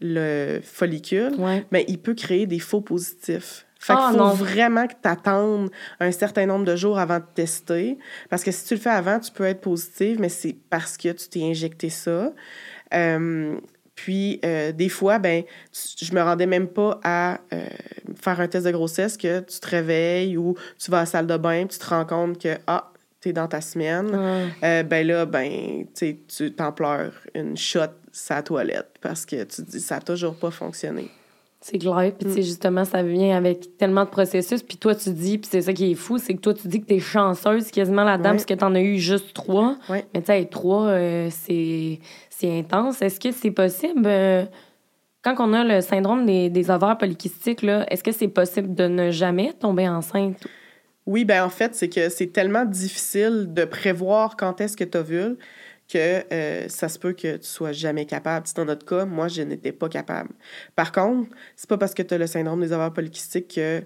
le follicule, Ouais. mais il peut créer des faux positifs. Fait qu'il Ah, faut non. vraiment que tu attendes un certain nombre de jours avant de tester. Parce que si tu le fais avant, tu peux être positive, mais c'est parce que tu t'es injecté ça. Euh, puis, euh, des fois, ben, tu- je me rendais même pas à euh, faire un test de grossesse que tu te réveilles ou tu vas à la salle de bain, puis tu te rends compte que, ah, t'es dans ta semaine. Ah. Euh, ben là, ben, tu t'en pleures une shot sa toilette parce que tu te dis, ça a toujours pas fonctionné. C'est clair. Puis, tu Mm. sais, justement, ça vient avec tellement de processus. Puis, toi, tu dis, puis c'est ça qui est fou, c'est que toi, tu dis que t'es chanceuse quasiment là-dedans Ouais. parce que t'en as eu juste trois. Ouais. Mais, tu sais, trois, c'est c'est intense. Est-ce que c'est possible, euh, quand on a le syndrome des, des ovaires polykystiques, est-ce que c'est possible de ne jamais tomber enceinte? Oui, ben en fait, c'est que c'est tellement difficile de prévoir quand est-ce que tu ovules que euh, ça se peut que tu sois jamais capable. Dans notre cas, moi, je n'étais pas capable. Par contre, c'est pas parce que tu as le syndrome des ovaires polykystiques que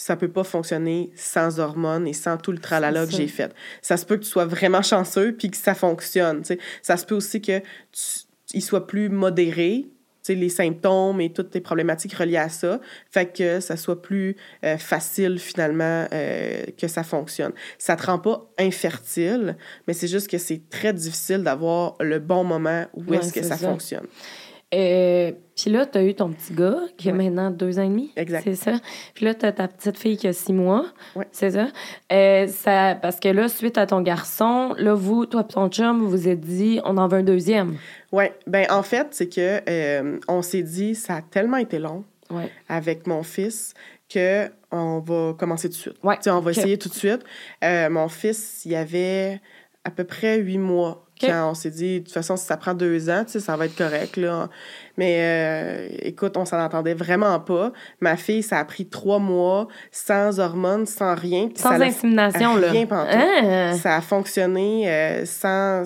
ça peut pas fonctionner sans hormones et sans tout le tralala que j'ai fait. Ça se peut que tu sois vraiment chanceux puis que ça fonctionne. tu sais. Ça se peut aussi que tu, il soit plus modéré, les symptômes et toutes tes problématiques reliées à ça, fait que ça soit plus euh, facile finalement euh, que ça fonctionne. Ça te rend pas infertile, mais c'est juste que c'est très difficile d'avoir le bon moment où Ouais, est-ce que ça. fonctionne. Euh, puis là, tu as eu ton petit gars qui a Ouais. maintenant deux ans et demi. Exact. C'est ça. Puis là, tu as ta petite fille qui a six mois. Ouais. C'est ça. Euh, ça. Parce que là, suite à ton garçon, là, vous, toi et ton chum, vous vous êtes dit, on en veut un deuxième. Ouais, ben en fait, c'est que euh, on s'est dit ça a tellement été long Ouais. avec mon fils que on va commencer tout de suite. On va essayer tout de suite. Euh, mon fils, il y avait à peu près huit mois Quand on s'est dit, de toute façon, si ça prend deux ans, tu sais, ça va être correct, là. Mais euh, écoute, on s'en entendait vraiment pas. Ma fille, ça a pris trois mois sans hormones, sans rien. Sans ça insémination, là. rien pantoute. Hein? Ça a fonctionné euh, sans,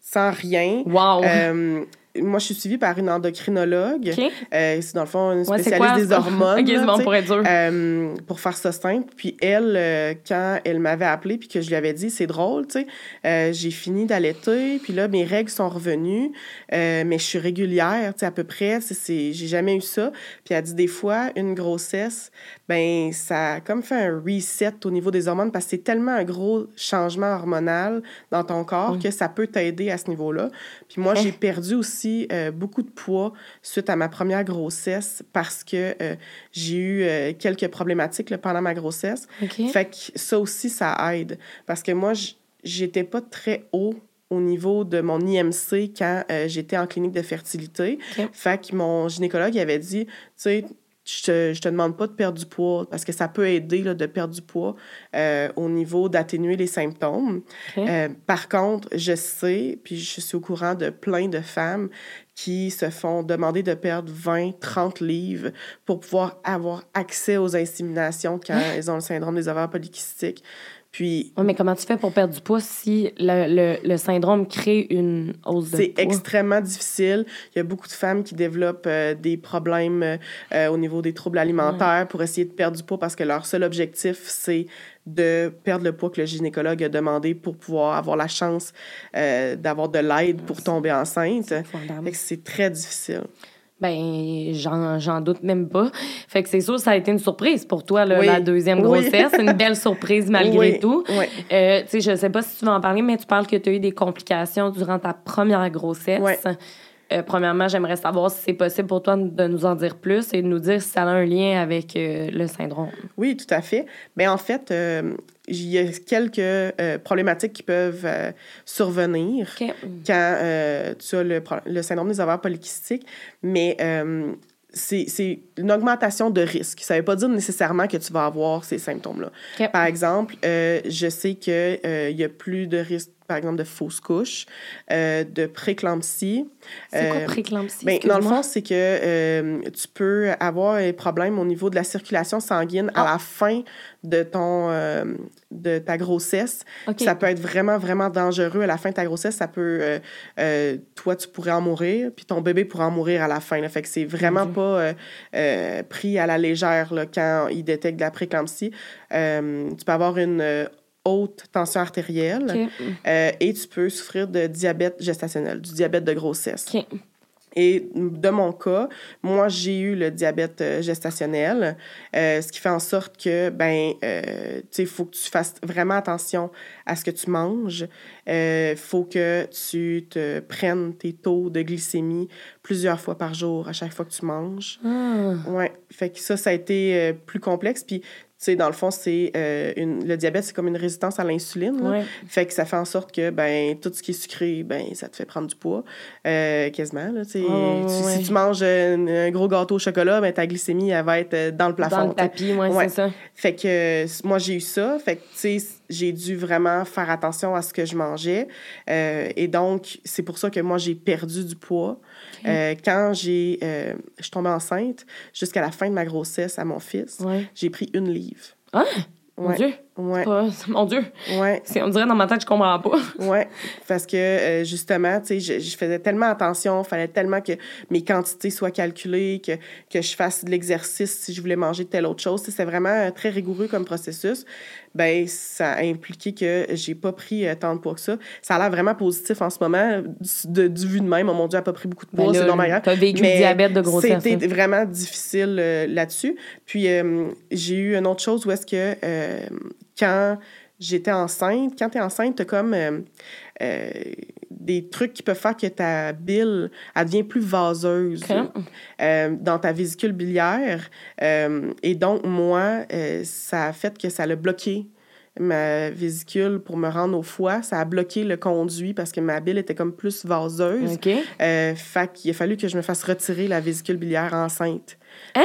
sans rien. Wow. Euh, moi, je suis suivie par une endocrinologue. Euh, c'est dans le fond une Ouais, spécialiste quoi, des hormones. Là, c'est bon tu sais. pour être dur. Euh, pour faire ça simple. Puis elle, euh, quand elle m'avait appelé puis que je lui avais dit, c'est drôle, tu sais, j'ai fini d'allaiter, puis là, mes règles sont revenues, mais je suis régulière, tu sais, à peu près, c'est- j'ai jamais eu ça. Puis elle dit, des fois, une grossesse, ben ça a comme fait un reset au niveau des hormones parce que c'est tellement un gros changement hormonal dans ton corps Mm. que ça peut t'aider à ce niveau-là. Puis moi, Hein? j'ai perdu aussi euh, beaucoup de poids suite à ma première grossesse parce que euh, j'ai eu euh, quelques problématiques là, pendant ma grossesse. Fait que ça aussi, ça aide. Parce que moi, j'étais pas très haut au niveau de mon IMC quand j'étais en clinique de fertilité. Fait que mon gynécologue il avait dit, tu sais, je te, je te demande pas de perdre du poids parce que ça peut aider là, de perdre du poids euh, au niveau d'atténuer les symptômes. Euh, par contre, je sais, puis je suis au courant de plein de femmes qui se font demander de perdre 20, 30 livres pour pouvoir avoir accès aux inséminations quand Hein? elles ont le syndrome des ovaires polykystiques. Puis, Ouais, mais comment tu fais pour perdre du poids si le, le, le syndrome crée une hausse de c'est poids? extrêmement difficile. Il y a beaucoup de femmes qui développent euh, des problèmes euh, au niveau des troubles alimentaires pour essayer de perdre du poids parce que leur seul objectif, c'est de perdre le poids que le gynécologue a demandé pour pouvoir avoir la chance euh, d'avoir de l'aide pour tomber enceinte. C'est très difficile. Ben, j'en, doute même pas. Fait que c'est sûr, ça a été une surprise pour toi, là, Oui. la deuxième Oui. grossesse. une belle surprise malgré Oui, tout. oui. Euh, tu sais, je sais pas si tu vas en parler, mais tu parles que tu as eu des complications durant ta première grossesse. Euh, premièrement, j'aimerais savoir si c'est possible pour toi de nous en dire plus et de nous dire si ça a un lien avec euh, le syndrome. Oui, tout à fait. Mais en fait, euh, il y a quelques euh, problématiques qui peuvent euh, survenir OK. quand euh, tu as le, le syndrome des ovaires polykystiques, mais c'est une augmentation de risque. Ça ne veut pas dire nécessairement que tu vas avoir ces symptômes-là. Par exemple, je sais qu'il y a plus de risques, par exemple, de fausse couche, euh, de préclampsie. C'est quoi Euh, préclampsie? Ben, dans le fond, c'est que euh, tu peux avoir un problème au niveau de la circulation sanguine à Ah. la fin de ton de ta grossesse. OK. Ça peut être vraiment, vraiment dangereux à la fin de ta grossesse. Ça peut... toi, tu pourrais en mourir, puis ton bébé pourrait en mourir à la fin. Là. Fait que c'est vraiment pas pris à la légère là, quand il détecte de la préclampsie. Tu peux avoir une haute tension artérielle euh, et tu peux souffrir de diabète gestationnel, du diabète de grossesse. Et de mon cas, moi, j'ai eu le diabète euh, gestationnel, euh, ce qui fait en sorte que, ben, euh, tu sais, il faut que tu fasses vraiment attention à ce que tu manges. Il faut que tu te prennes tes taux de glycémie plusieurs fois par jour à chaque fois que tu manges. Ah. Ouais, fait que ça, ça a été plus complexe. Puis, sais, dans le fond, c'est euh, une... le diabète, c'est comme une résistance à l'insuline. Ouais. Fait que ça fait en sorte que ben tout ce qui est sucré, ben ça te fait prendre du poids euh, quasiment. Là, tu sais. Oh, Tu- ouais. Si tu manges un, un gros gâteau au chocolat, ben ta glycémie, elle va être euh, dans le plafond. Dans le tapis, ouais, Ouais. c'est ça. Fait que euh, moi, j'ai eu ça. Fait que, tu sais, j'ai dû vraiment faire attention à ce que je mangeais. Euh, et donc, c'est pour ça que moi, j'ai perdu du poids. Euh, quand j'ai... euh, je suis tombée enceinte, jusqu'à la fin de ma grossesse à mon fils, Ouais. j'ai pris une livre. Ah, mon Ouais. Dieu. Ouais, Pas- Mon Dieu. ouais, On dirait dans ma tête, je comprends pas. ouais. Parce que, euh, justement, tu sais, je, je faisais tellement attention, il fallait tellement que mes quantités soient calculées, que, que je fasse de l'exercice si je voulais manger telle autre chose. C'est vraiment euh, très rigoureux comme processus. Ben, ça a impliqué que j'ai pas pris euh, tant de poids que ça. Ça a l'air vraiment positif en ce moment. Du, du vu de même, oh mon Dieu, elle a pas pris beaucoup de poids, Ben c'est normal. grave. T'as vécu le diabète de grossesse. C'était là. vraiment difficile euh, là-dessus. Puis j'ai eu une autre chose où est-ce que quand j'étais enceinte, quand tu es enceinte, tu as comme euh, euh, des trucs qui peuvent faire que ta bile elle devient plus vaseuse euh, dans ta vésicule biliaire. Et donc, moi, ça a fait que ça l'a bloqué ma vésicule pour me rendre au foie. Ça a bloqué le conduit parce que ma bile était comme plus vaseuse. OK. Fait qu'il a fallu que je me fasse retirer la vésicule biliaire enceinte. Hein?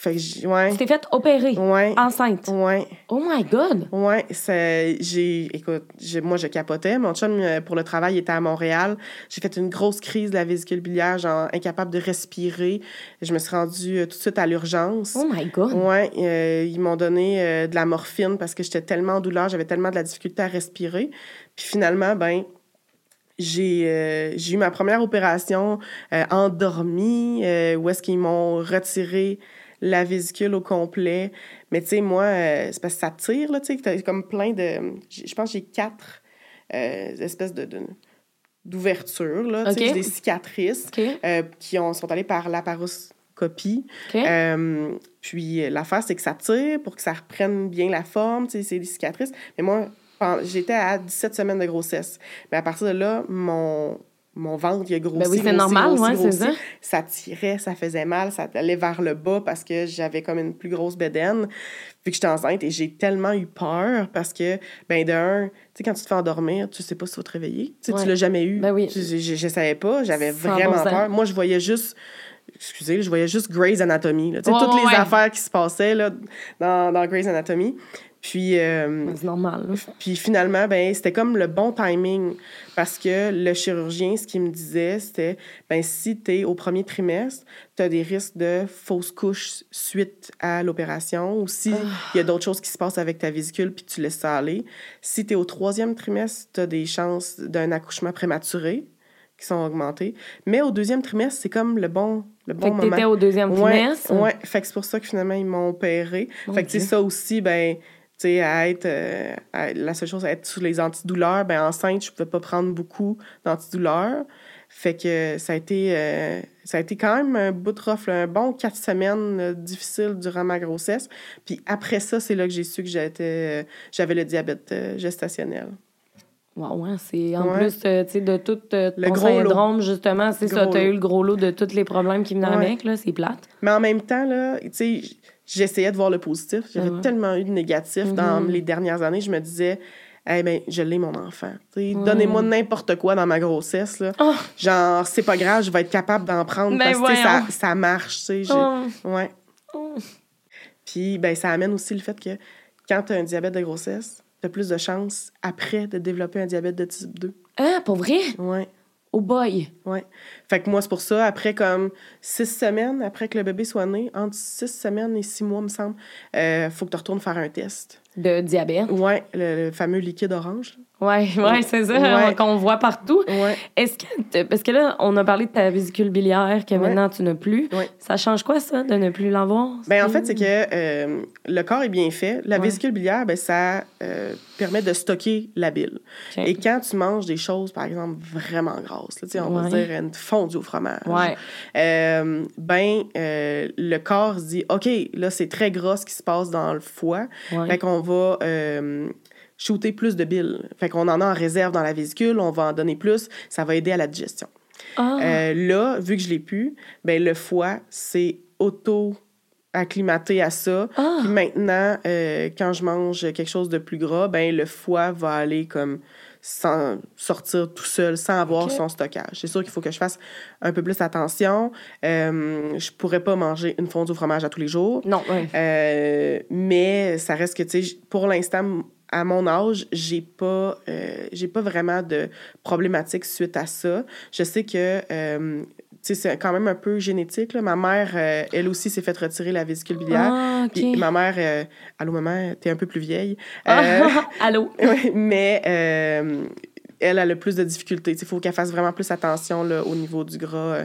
Fait que ouais. Tu t'es fait opérer. Ouais. Enceinte. Ouais. Oh my God. Ouais, c'est j'ai écoute, j'ai- moi je capotais, mon chum euh, pour le travail était à Montréal. J'ai fait une grosse crise de la vésicule biliaire, genre incapable de respirer. Je me suis rendue euh, tout de suite à l'urgence. Oh my God. Ouais, euh, ils m'ont donné euh, de la morphine parce que j'étais tellement en douleur, j'avais tellement de la difficulté à respirer. Puis finalement, ben j'ai euh, j'ai eu ma première opération euh, endormie, euh, où est-ce qu'ils m'ont retiré la vésicule au complet. Mais tu sais, moi, euh, c'est parce que ça tire, là, tu sais, t'as comme plein de... Je pense que j'ai quatre euh, espèces de... de- d'ouvertures, là, des cicatrices euh, qui ont, sont allées par laparoscopie. OK. Euh, puis l'affaire, c'est que ça tire pour que ça reprenne bien la forme, tu sais, c'est des cicatrices. Mais moi, j'étais à 17 semaines de grossesse. Mais à partir de là, mon, mon ventre, il a grossi, Ben oui, c'est grossi, normal, grossi, ouais, grossi. ça. Ça tirait, ça faisait mal, ça allait vers le bas parce que j'avais comme une plus grosse bédaine. Puis que j'étais enceinte et j'ai tellement eu peur parce que, ben de un, tu sais, quand tu te fais endormir, tu sais pas si tu vas te réveiller. Tu sais, Ouais. tu l'as jamais eu. Ben oui. Tu- Je, je, savais pas, j'avais 100%. vraiment peur. Moi, je voyais juste excusez, je voyais juste Grey's Anatomy. là. Toutes ouais, les affaires qui se passaient là, dans, dans Grey's Anatomy. Puis, euh, C'est normal. là. puis finalement, ben, c'était comme le bon timing parce que le chirurgien, ce qu'il me disait, c'était ben, si tu es au premier trimestre, tu as des risques de fausse couche suite à l'opération ou si il y a d'autres choses qui se passent avec ta vésicule puis tu laisses ça aller. Si tu es au troisième trimestre, tu as des chances d'un accouchement prématuré qui sont augmentées. Mais au deuxième trimestre, c'est comme le bon, le bon Fait que moment. t'étais au deuxième Ouais, trimestre? ouais. Fait que c'est pour ça que finalement, ils m'ont opéré. Fait que, Dieu. ça aussi, ben, à être. euh, à- la seule chose à être sous les antidouleurs, ben, enceinte, je pouvais pas prendre beaucoup d'antidouleurs. Fait que ça a été. euh, ça a été quand même un bout de rough, là, un bon quatre semaines euh, difficiles durant ma grossesse. Puis après ça, c'est là que j'ai su que j'étais, j'avais le diabète gestationnel. Wow, ouais, c'est en Ouais. plus euh, tu sais, de tout euh, Le ton gros lot. syndrome, justement, c'est ça. Tu as lot. eu le gros lot de tous les problèmes qui venaient Ouais. avec, là, c'est plate. Mais en même temps, là, tu sais, j'essayais de voir le positif. J'avais ouais. tellement eu de négatif dans Mhm. les dernières années. Je me disais, eh ben, je l'ai, mon enfant. Ouais. Donnez-moi n'importe quoi dans ma grossesse. Là. Oh, Genre, c'est pas grave, je vais être capable d'en prendre Ben parce que ça, ça marche. Oh, ouais. oh. Puis, ben, ça amène aussi le fait que quand tu as un diabète de grossesse, tu as plus de chances après de développer un diabète de type 2. Ah, pour vrai? Ouais. Oh boy! Ouais. Fait que moi, c'est pour ça, après comme six semaines, après que le bébé soit né, entre six semaines et six mois, me semble, euh, faut que tu retournes faire un test. de diabète. Oui, le, le fameux liquide orange. Oui, ouais, c'est ça, Ouais. qu'on voit partout. Ouais. Est-ce que, parce que là, on a parlé de ta vésicule biliaire que Ouais. maintenant tu n'as plus. Ça change quoi, ça, de ne plus l'avoir? Ben, en fait, c'est que euh, le corps est bien fait. La vésicule biliaire, ben, ça euh, permet de stocker la bile. Et quand tu manges des choses, par exemple, vraiment grasses, là, on va dire une fondue au fromage, euh, ben, le corps se dit, OK, là, c'est très gras ce qui se passe dans le foie. Fait qu'on va shooter plus de bile. Fait qu'on en a en réserve dans la vésicule, on va en donner plus, ça va aider à la digestion. Ah, Euh, là, vu que je l'ai pu, ben le foie, c'est auto acclimaté à ça. ah, Puis maintenant, euh, quand je mange quelque chose de plus gras, ben le foie va aller comme sans sortir tout seul, sans avoir son stockage. C'est sûr qu'il faut que je fasse un peu plus attention. Euh, je pourrais pas manger une fondue au fromage à tous les jours. non. Euh, mais ça reste que, tu sais, pour l'instant, à mon âge, j'ai pas, euh, j'ai pas vraiment de problématique suite à ça. Je sais que, euh, c'est quand même un peu génétique. Là. Ma mère, euh, elle aussi, s'est fait retirer la vésicule biliaire. Ah, OK. Puis ma mère, euh, allô maman, t'es un peu plus vieille. Ah, Euh, Allô? mais elle a le plus de difficultés. Il faut qu'elle fasse vraiment plus attention là, au niveau du gras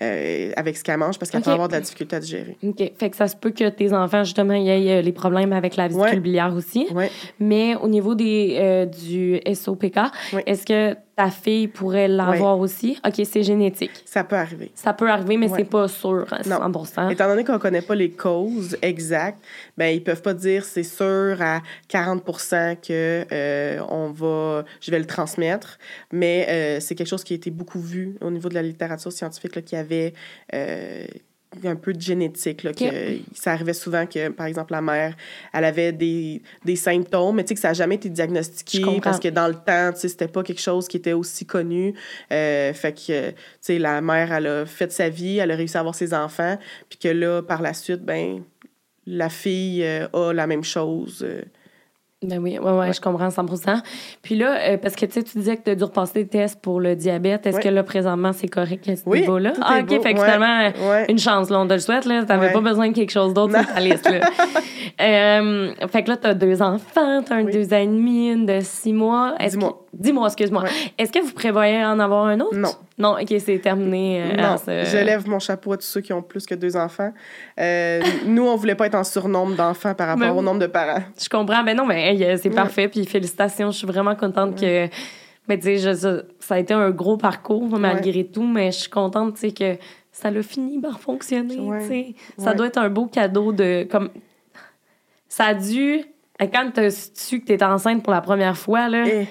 euh, avec ce qu'elle mange parce qu'elle Ok. peut avoir de la difficulté à digérer. OK. Fait que ça se peut que tes enfants, justement, y aient euh, les problèmes avec la vésicule Ouais. biliaire aussi. Ouais. Mais au niveau des, euh, du SOPK, Oui. est-ce que ta fille pourrait l'avoir aussi? OK, c'est génétique. Ça peut arriver. Ça peut arriver, mais Ouais. c'est pas sûr à Non. 100 Étant donné qu'on ne connaît pas les causes exactes, ben ils peuvent pas dire c'est sûr à 40% que euh, on va, je vais le transmettre, mais euh, c'est quelque chose qui a été beaucoup vu au niveau de la littérature scientifique là, qui avait euh, un peu de génétique. Là, que ça arrivait souvent que, par exemple, la mère, elle avait des, des symptômes, mais tu sais que ça n'a jamais été diagnostiqué parce que dans le temps, tu sais, c'était pas quelque chose qui était aussi connu. Euh, fait que, tu sais, la mère, elle a fait sa vie, elle a réussi à avoir ses enfants, puis que là, par la suite, ben la fille euh, a la même chose. euh. Ben oui, ouais, ouais, je comprends 100% Puis là, euh, parce que tu sais, tu disais que tu as dû repasser des tests pour le diabète. Est-ce que là, présentement, c'est correct à ce Oui, niveau-là? Ah, OK. beau, Fait que finalement, une chance, là, on te le souhaite, là. T'avais Ouais. pas besoin de quelque chose d'autre sur ta liste, là. Euh, fait que là, t'as deux enfants, t'as un Oui. deux ans et demi, une de six mois. Dix mois. Mois, excuse-moi. Ouais. Est-ce que vous prévoyez en avoir un autre? Non. Non, OK, c'est terminé. euh, non, ce- je lève mon chapeau à tous ceux qui ont plus que deux enfants. Euh, nous, on voulait pas être en surnombre d'enfants par rapport Ben au nombre de parents. Je comprends. Ben non, mais hey, euh, c'est Ouais. parfait. Puis félicitations. Je suis vraiment contente que. Mais tu sais, ça, a été un gros parcours malgré tout, mais je suis contente, tu sais, que ça l'a fini par fonctionner, Ouais. tu sais. Ça doit être un beau cadeau de. comme Ça a dû. Quand tu as su que tu étais enceinte pour la première fois, là, Et-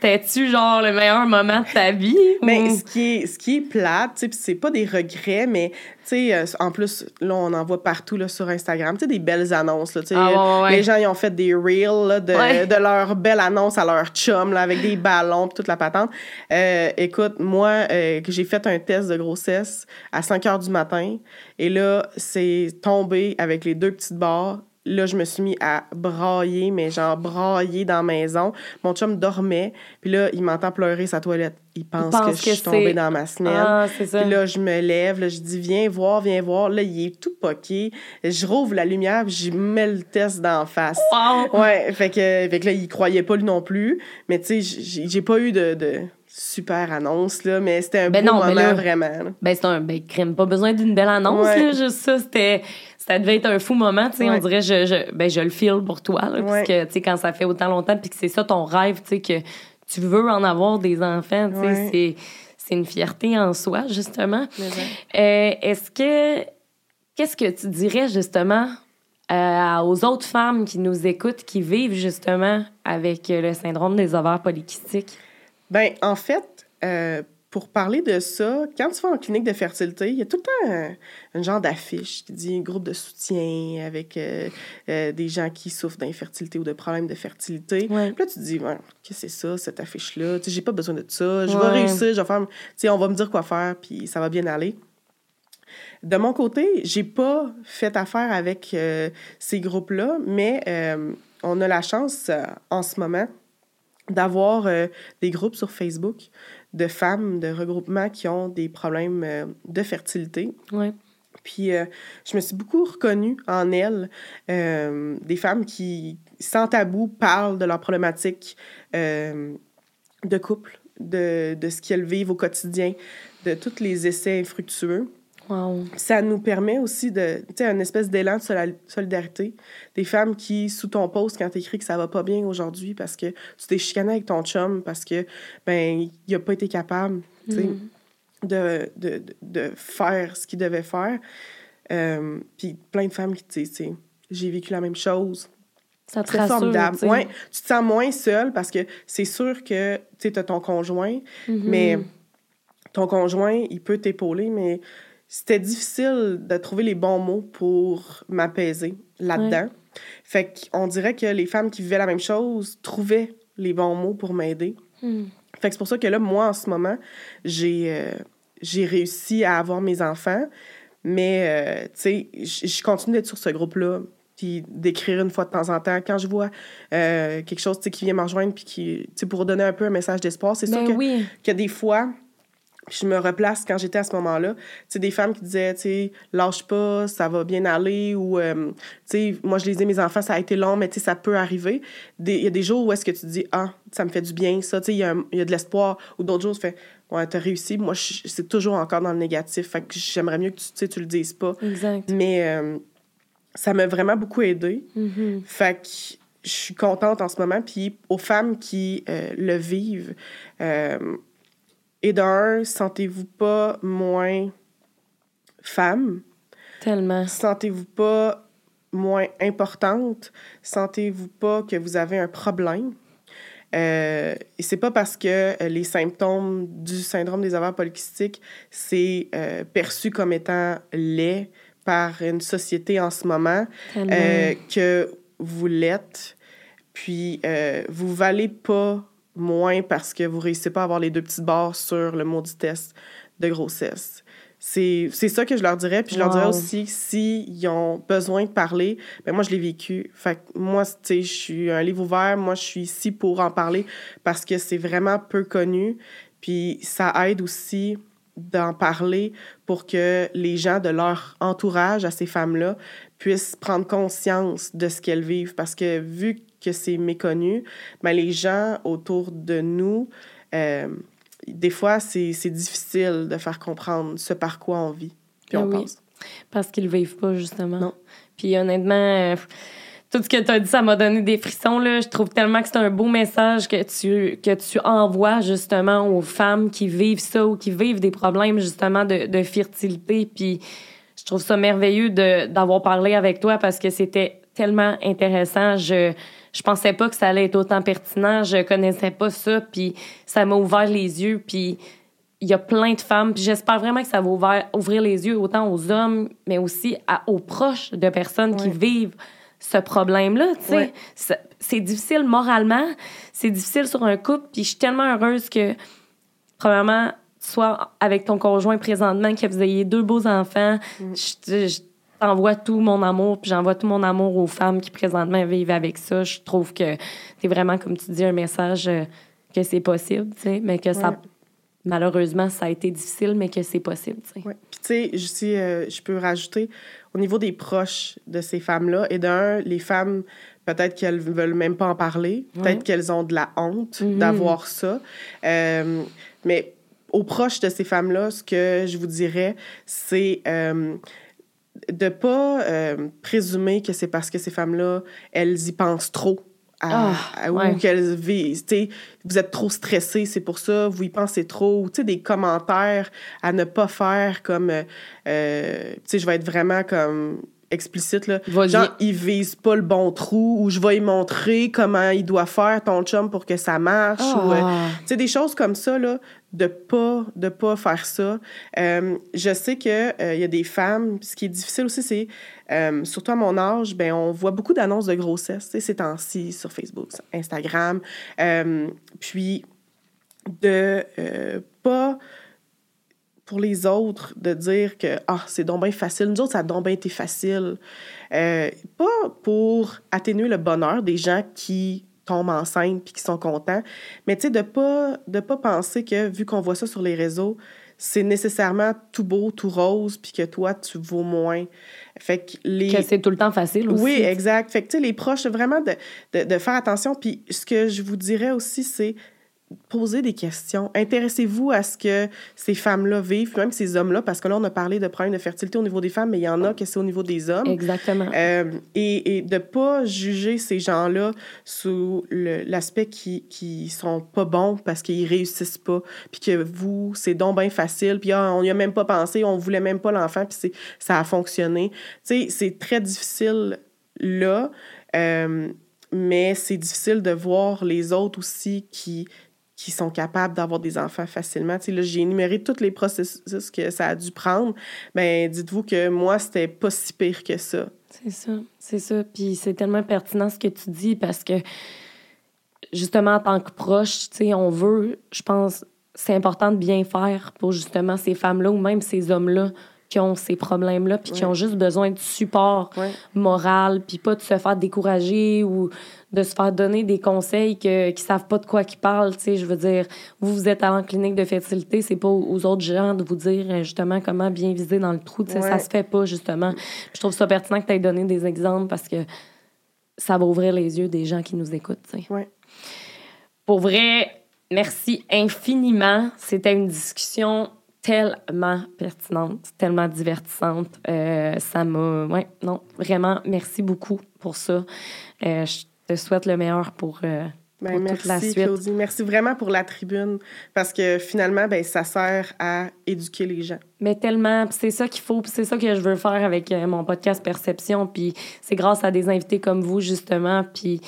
c'était-tu genre le meilleur moment de ta vie? Mais ce qui est, ce qui est plate, tu sais, c'est pas des regrets, mais tu sais, euh, en plus, là, on en voit partout là, sur Instagram, tu sais, des belles annonces, là, tu sais. Ah, ouais, ouais, ouais. Les gens, ils ont fait des reels là, de, Ouais. de leur belle annonce à leur chum, là, avec des ballons, pis toute la patente. Euh, écoute, moi, euh, j'ai fait un test de grossesse à 5 heures du matin, et là, c'est tombé avec les deux petites barres. Là, je me suis mis à brailler, mais genre brailler dans la maison. Mon chum dormait, puis là, il m'entend pleurer sa toilette. Il pense, pense que, que je suis tombée dans ma semaine. Ah, c'est ça. Puis là, je me lève, là, je dis, viens voir, viens voir. Là, il est tout poqué. Je rouvre la lumière, puis je mets le test d'en face. Wow! Ouais, fait que, fait que là, il croyait pas lui non plus. Mais tu sais, j'ai pas eu de, de super annonce, là, mais c'était un Ben beau non, mais moment, là- vraiment. là. Ben, c'est un ben, crime. Pas besoin d'une belle annonce, Ouais. là, juste ça. C'était, ça devait être un fou moment, tu sais. On dirait, je, je, ben, je le feel pour toi, là, parce que, tu sais, quand ça fait autant longtemps, puis que c'est ça ton rêve, tu sais, que tu veux en avoir des enfants, tu sais, Ouais. c'est, c'est une fierté en soi, justement. Euh, est-ce que, qu'est-ce que tu dirais, justement, euh, aux autres femmes qui nous écoutent, qui vivent, justement, avec le syndrome des ovaires polykystiques? Ben, en fait, euh, pour parler de ça, quand tu vas en clinique de fertilité, il y a tout le temps un, un genre d'affiche qui dit groupe de soutien avec euh, euh, des gens qui souffrent d'infertilité ou de problèmes de fertilité. Ouais. Puis là, tu te dis, qu'est-ce que c'est ça, cette affiche-là? Tu sais, j'ai pas besoin de ça. Je Ouais. vais réussir, je vais faire. Tu sais, on va me dire quoi faire, puis ça va bien aller. De mon côté, j'ai pas fait affaire avec euh, ces groupes-là, mais on a la chance en ce moment d'avoir des groupes sur Facebook de femmes de regroupement qui ont des problèmes euh, de fertilité. Ouais. Puis euh, je me suis beaucoup reconnue en elles, euh, des femmes qui, sans tabou, parlent de leurs problématiques de couple, de, de ce qu'elles vivent au quotidien, de tous les essais infructueux. Wow. Ça nous permet aussi de, tu sais, une espèce d'élan de solidarité. Des femmes qui, sous ton post, quand t'écris que ça va pas bien aujourd'hui parce que tu t'es chicané avec ton chum, parce que, ben, il a pas été capable, tu sais, Mm. de, de, de, faire ce qu'il devait faire. Euh, Puis plein de femmes qui, tu sais, tu sais, j'ai vécu la même chose. Ça te rassure, formidable. tu sais. Ouais, tu te sens moins seule parce que c'est sûr que, tu sais, t'as ton conjoint, Mhm. mais ton conjoint, il peut t'épauler, mais c'était difficile de trouver les bons mots pour m'apaiser là-dedans. Fait qu'on dirait que les femmes qui vivaient la même chose trouvaient les bons mots pour m'aider. Mm. Fait que c'est pour ça que là, moi, en ce moment, j'ai euh, j'ai réussi à avoir mes enfants, mais, euh, tu sais, je continue d'être sur ce groupe-là, puis d'écrire une fois de temps en temps. Quand je vois euh, quelque chose, qui vient me rejoindre, puis qui, pour donner un peu un message d'espoir, c'est sûr Ben que oui. que des fois, je me replace quand j'étais à ce moment-là. Tu sais, des femmes qui disaient, tu sais, lâche pas, ça va bien aller, ou, euh, tu sais, moi, je les ai, mes enfants, ça a été long, mais tu sais, ça peut arriver. Il y a des jours où est-ce que tu te dis, ah, ça me fait du bien, ça, tu sais, il y, y a de l'espoir, ou d'autres jours, tu fais, ouais, t'as réussi. Moi, c'est toujours encore dans le négatif. Fait que j'aimerais mieux que tu, tu sais, tu le dises pas. Exact. Mais euh, ça m'a vraiment beaucoup aidé. Mhm. Fait que je suis contente en ce moment. Puis aux femmes qui euh, le vivent, et d'un, sentez-vous pas moins femme, Tellement. sentez-vous pas moins importante, sentez-vous pas que vous avez un problème. Euh, et c'est pas parce que euh, les symptômes du syndrome des ovaires polykystiques, c'est euh, perçu comme étant laid par une société en ce moment euh, que vous l'êtes. Puis, euh, vous valez pas moins parce que vous réussissez pas à avoir les deux petites barres sur le maudit test de grossesse. C'est ça que je leur dirais. Puis je leur dirais aussi, s'ils ont besoin de parler, ben moi, je l'ai vécu. Fait que moi, tu sais, je suis un livre ouvert. Moi, je suis ici pour en parler parce que c'est vraiment peu connu. Puis ça aide aussi d'en parler pour que les gens de leur entourage à ces femmes-là puissent prendre conscience de ce qu'elles vivent. Parce que vu que c'est méconnu, ben les gens autour de nous, euh, des fois, c'est difficile de faire comprendre ce par quoi on vit. Puis on oui. pense. Parce qu'ils le vivent pas, justement. Non. Puis honnêtement, euh, tout ce que tu as dit, ça m'a donné des frissons. Là. Je trouve tellement que c'est un beau message que tu, que tu envoies justement aux femmes qui vivent ça ou qui vivent des problèmes justement de, de fertilité. Puis je trouve ça merveilleux d'avoir parlé avec toi parce que c'était tellement intéressant. Je je pensais pas que ça allait être autant pertinent. Je connaissais pas ça. Puis ça m'a ouvert les yeux. Puis il y a plein de femmes. Puis j'espère vraiment que ça va ouvrir, ouvrir les yeux autant aux hommes, mais aussi à- aux proches de personnes qui vivent ce problème-là. tu sais. C'est- difficile moralement, c'est difficile sur un couple. Puis je suis tellement heureuse que, premièrement, tu sois avec ton conjoint présentement, que vous ayez deux beaux enfants. Mm. Je, je t'envoie tout mon amour, puis j'envoie tout mon amour aux femmes qui présentement vivent avec ça. Je trouve que c'est vraiment, comme tu dis, un message euh, que c'est possible, tu sais, mais que ça malheureusement, ça a été difficile, mais que c'est possible. tu sais. Ouais. Puis, tu sais, je, si, euh, je peux rajouter, au niveau des proches de ces femmes-là, et d'un, les femmes, peut-être qu'elles veulent même pas en parler, peut-être qu'elles ont de la honte Mhm. d'avoir ça. Euh, mais aux proches de ces femmes-là, ce que je vous dirais, c'est euh, de pas euh, présumer que c'est parce que ces femmes-là, elles y pensent trop. à- Ah, à- ouais. ou qu'elles vivent, tu sais, vous êtes trop stressé, c'est pour ça, vous y pensez trop, ou tu sais, des commentaires à ne pas faire comme, euh, euh, tu sais, je vais être vraiment comme explicite, là. Genre, il vise pas le bon trou, ou je vais lui montrer comment il doit faire ton chum pour que ça marche, ou... euh, Ah. tu sais, des choses comme ça, là, de pas, de pas faire ça. Euh, je sais qu'il il y a des femmes, ce qui est difficile aussi, c'est, euh, surtout à mon âge, ben, on voit beaucoup d'annonces de grossesse, ces temps-ci, sur Facebook, sur Instagram. Euh, puis, de euh, pas, pour les autres, de dire que, ah, c'est donc bien facile. Nous autres, ça a donc bien été facile. Euh, pas pour atténuer le bonheur des gens qui tombent enceintes puis qui sont contents, mais tu sais, de pas, de pas penser que, vu qu'on voit ça sur les réseaux, c'est nécessairement tout beau, tout rose, puis que toi, tu vaux moins. Fait que les... Que c'est tout le temps facile aussi. Oui, exact. Fait que, tu sais, les proches, vraiment de, de, de faire attention. Puis ce que je vous dirais aussi, c'est poser des questions. Intéressez-vous à ce que ces femmes-là vivent, même ces hommes-là, parce que là, on a parlé de problèmes de fertilité au niveau des femmes, mais il y en a que c'est au niveau des hommes. Exactement. Euh, et, et de pas juger ces gens-là sous l'aspect qui, qui sont pas bons parce qu'ils réussissent pas, puis que vous, c'est donc bien facile, puis ah, on n'y a même pas pensé, on voulait même pas l'enfant, puis ça a fonctionné. Tu sais, c'est très difficile là. Euh, mais c'est difficile de voir les autres aussi qui, qui sont capables d'avoir des enfants facilement. Tu sais, là, j'ai énuméré tous les processus que ça a dû prendre. mais ben, dites-vous que moi, c'était pas si pire que ça. C'est ça, c'est ça. Puis c'est tellement pertinent ce que tu dis parce que, justement, en tant que proche, tu sais, on veut, je pense, c'est important de bien faire pour justement ces femmes-là ou même ces hommes-là qui ont ces problèmes-là, puis qui ont juste besoin de support moral, puis pas de se faire décourager ou de se faire donner des conseils que, qui savent pas de quoi qu'ils parlent. Tu sais, je veux dire, vous, vous êtes à la clinique de fertilité, c'est pas aux autres gens de vous dire euh, justement comment bien viser dans le trou. Tu sais, ça se fait pas, justement. je trouve ça pertinent que tu aies donné des exemples parce que ça va ouvrir les yeux des gens qui nous écoutent. Tu sais. Pour vrai, merci infiniment. C'était une discussion tellement pertinente, tellement divertissante. Euh, ça m'a. Ouais, non, vraiment, merci beaucoup pour ça. Euh, je te souhaite le meilleur pour. Euh, ben, merci, la suite. Claudie. Merci vraiment pour la tribune parce que finalement, ben, ça sert à éduquer les gens. Mais tellement, c'est ça qu'il faut, c'est ça que je veux faire avec mon podcast Perception. Puis c'est grâce à des invités comme vous, justement. Puis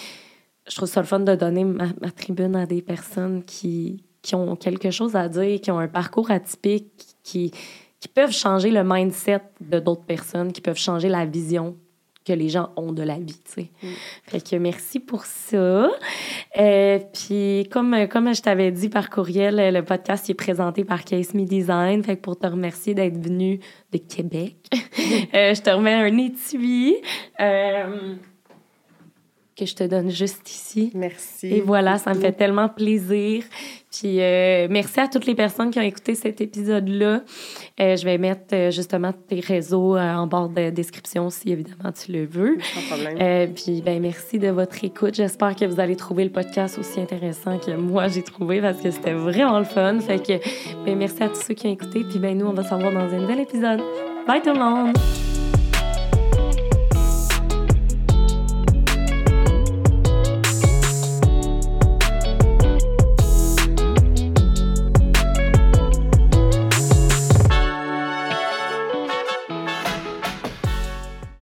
je trouve ça le fun de donner ma tribune à des personnes qui, qui ont quelque chose à dire, qui ont un parcours atypique, qui, qui peuvent changer le mindset de d'autres personnes, qui peuvent changer la vision que les gens ont de la vie, tu sais. Mm. Fait que merci pour ça. Euh, puis comme, comme je t'avais dit par courriel, le podcast est présenté par Case Me Design. Fait que pour te remercier d'être venu de Québec, euh, je te remets un étui. Euh, que je te donne juste ici. Merci. Et voilà, ça me fait tellement plaisir. Puis euh, merci à toutes les personnes qui ont écouté cet épisode-là. Euh, je vais mettre euh, justement tes réseaux en bord de description si évidemment tu le veux. Pas problème. puis ben merci de votre écoute. J'espère que vous allez trouver le podcast aussi intéressant que moi j'ai trouvé parce que c'était vraiment le fun. Fait que ben merci à tous ceux qui ont écouté. Puis ben nous on va se revoir dans un nouvel épisode. Bye tout le monde.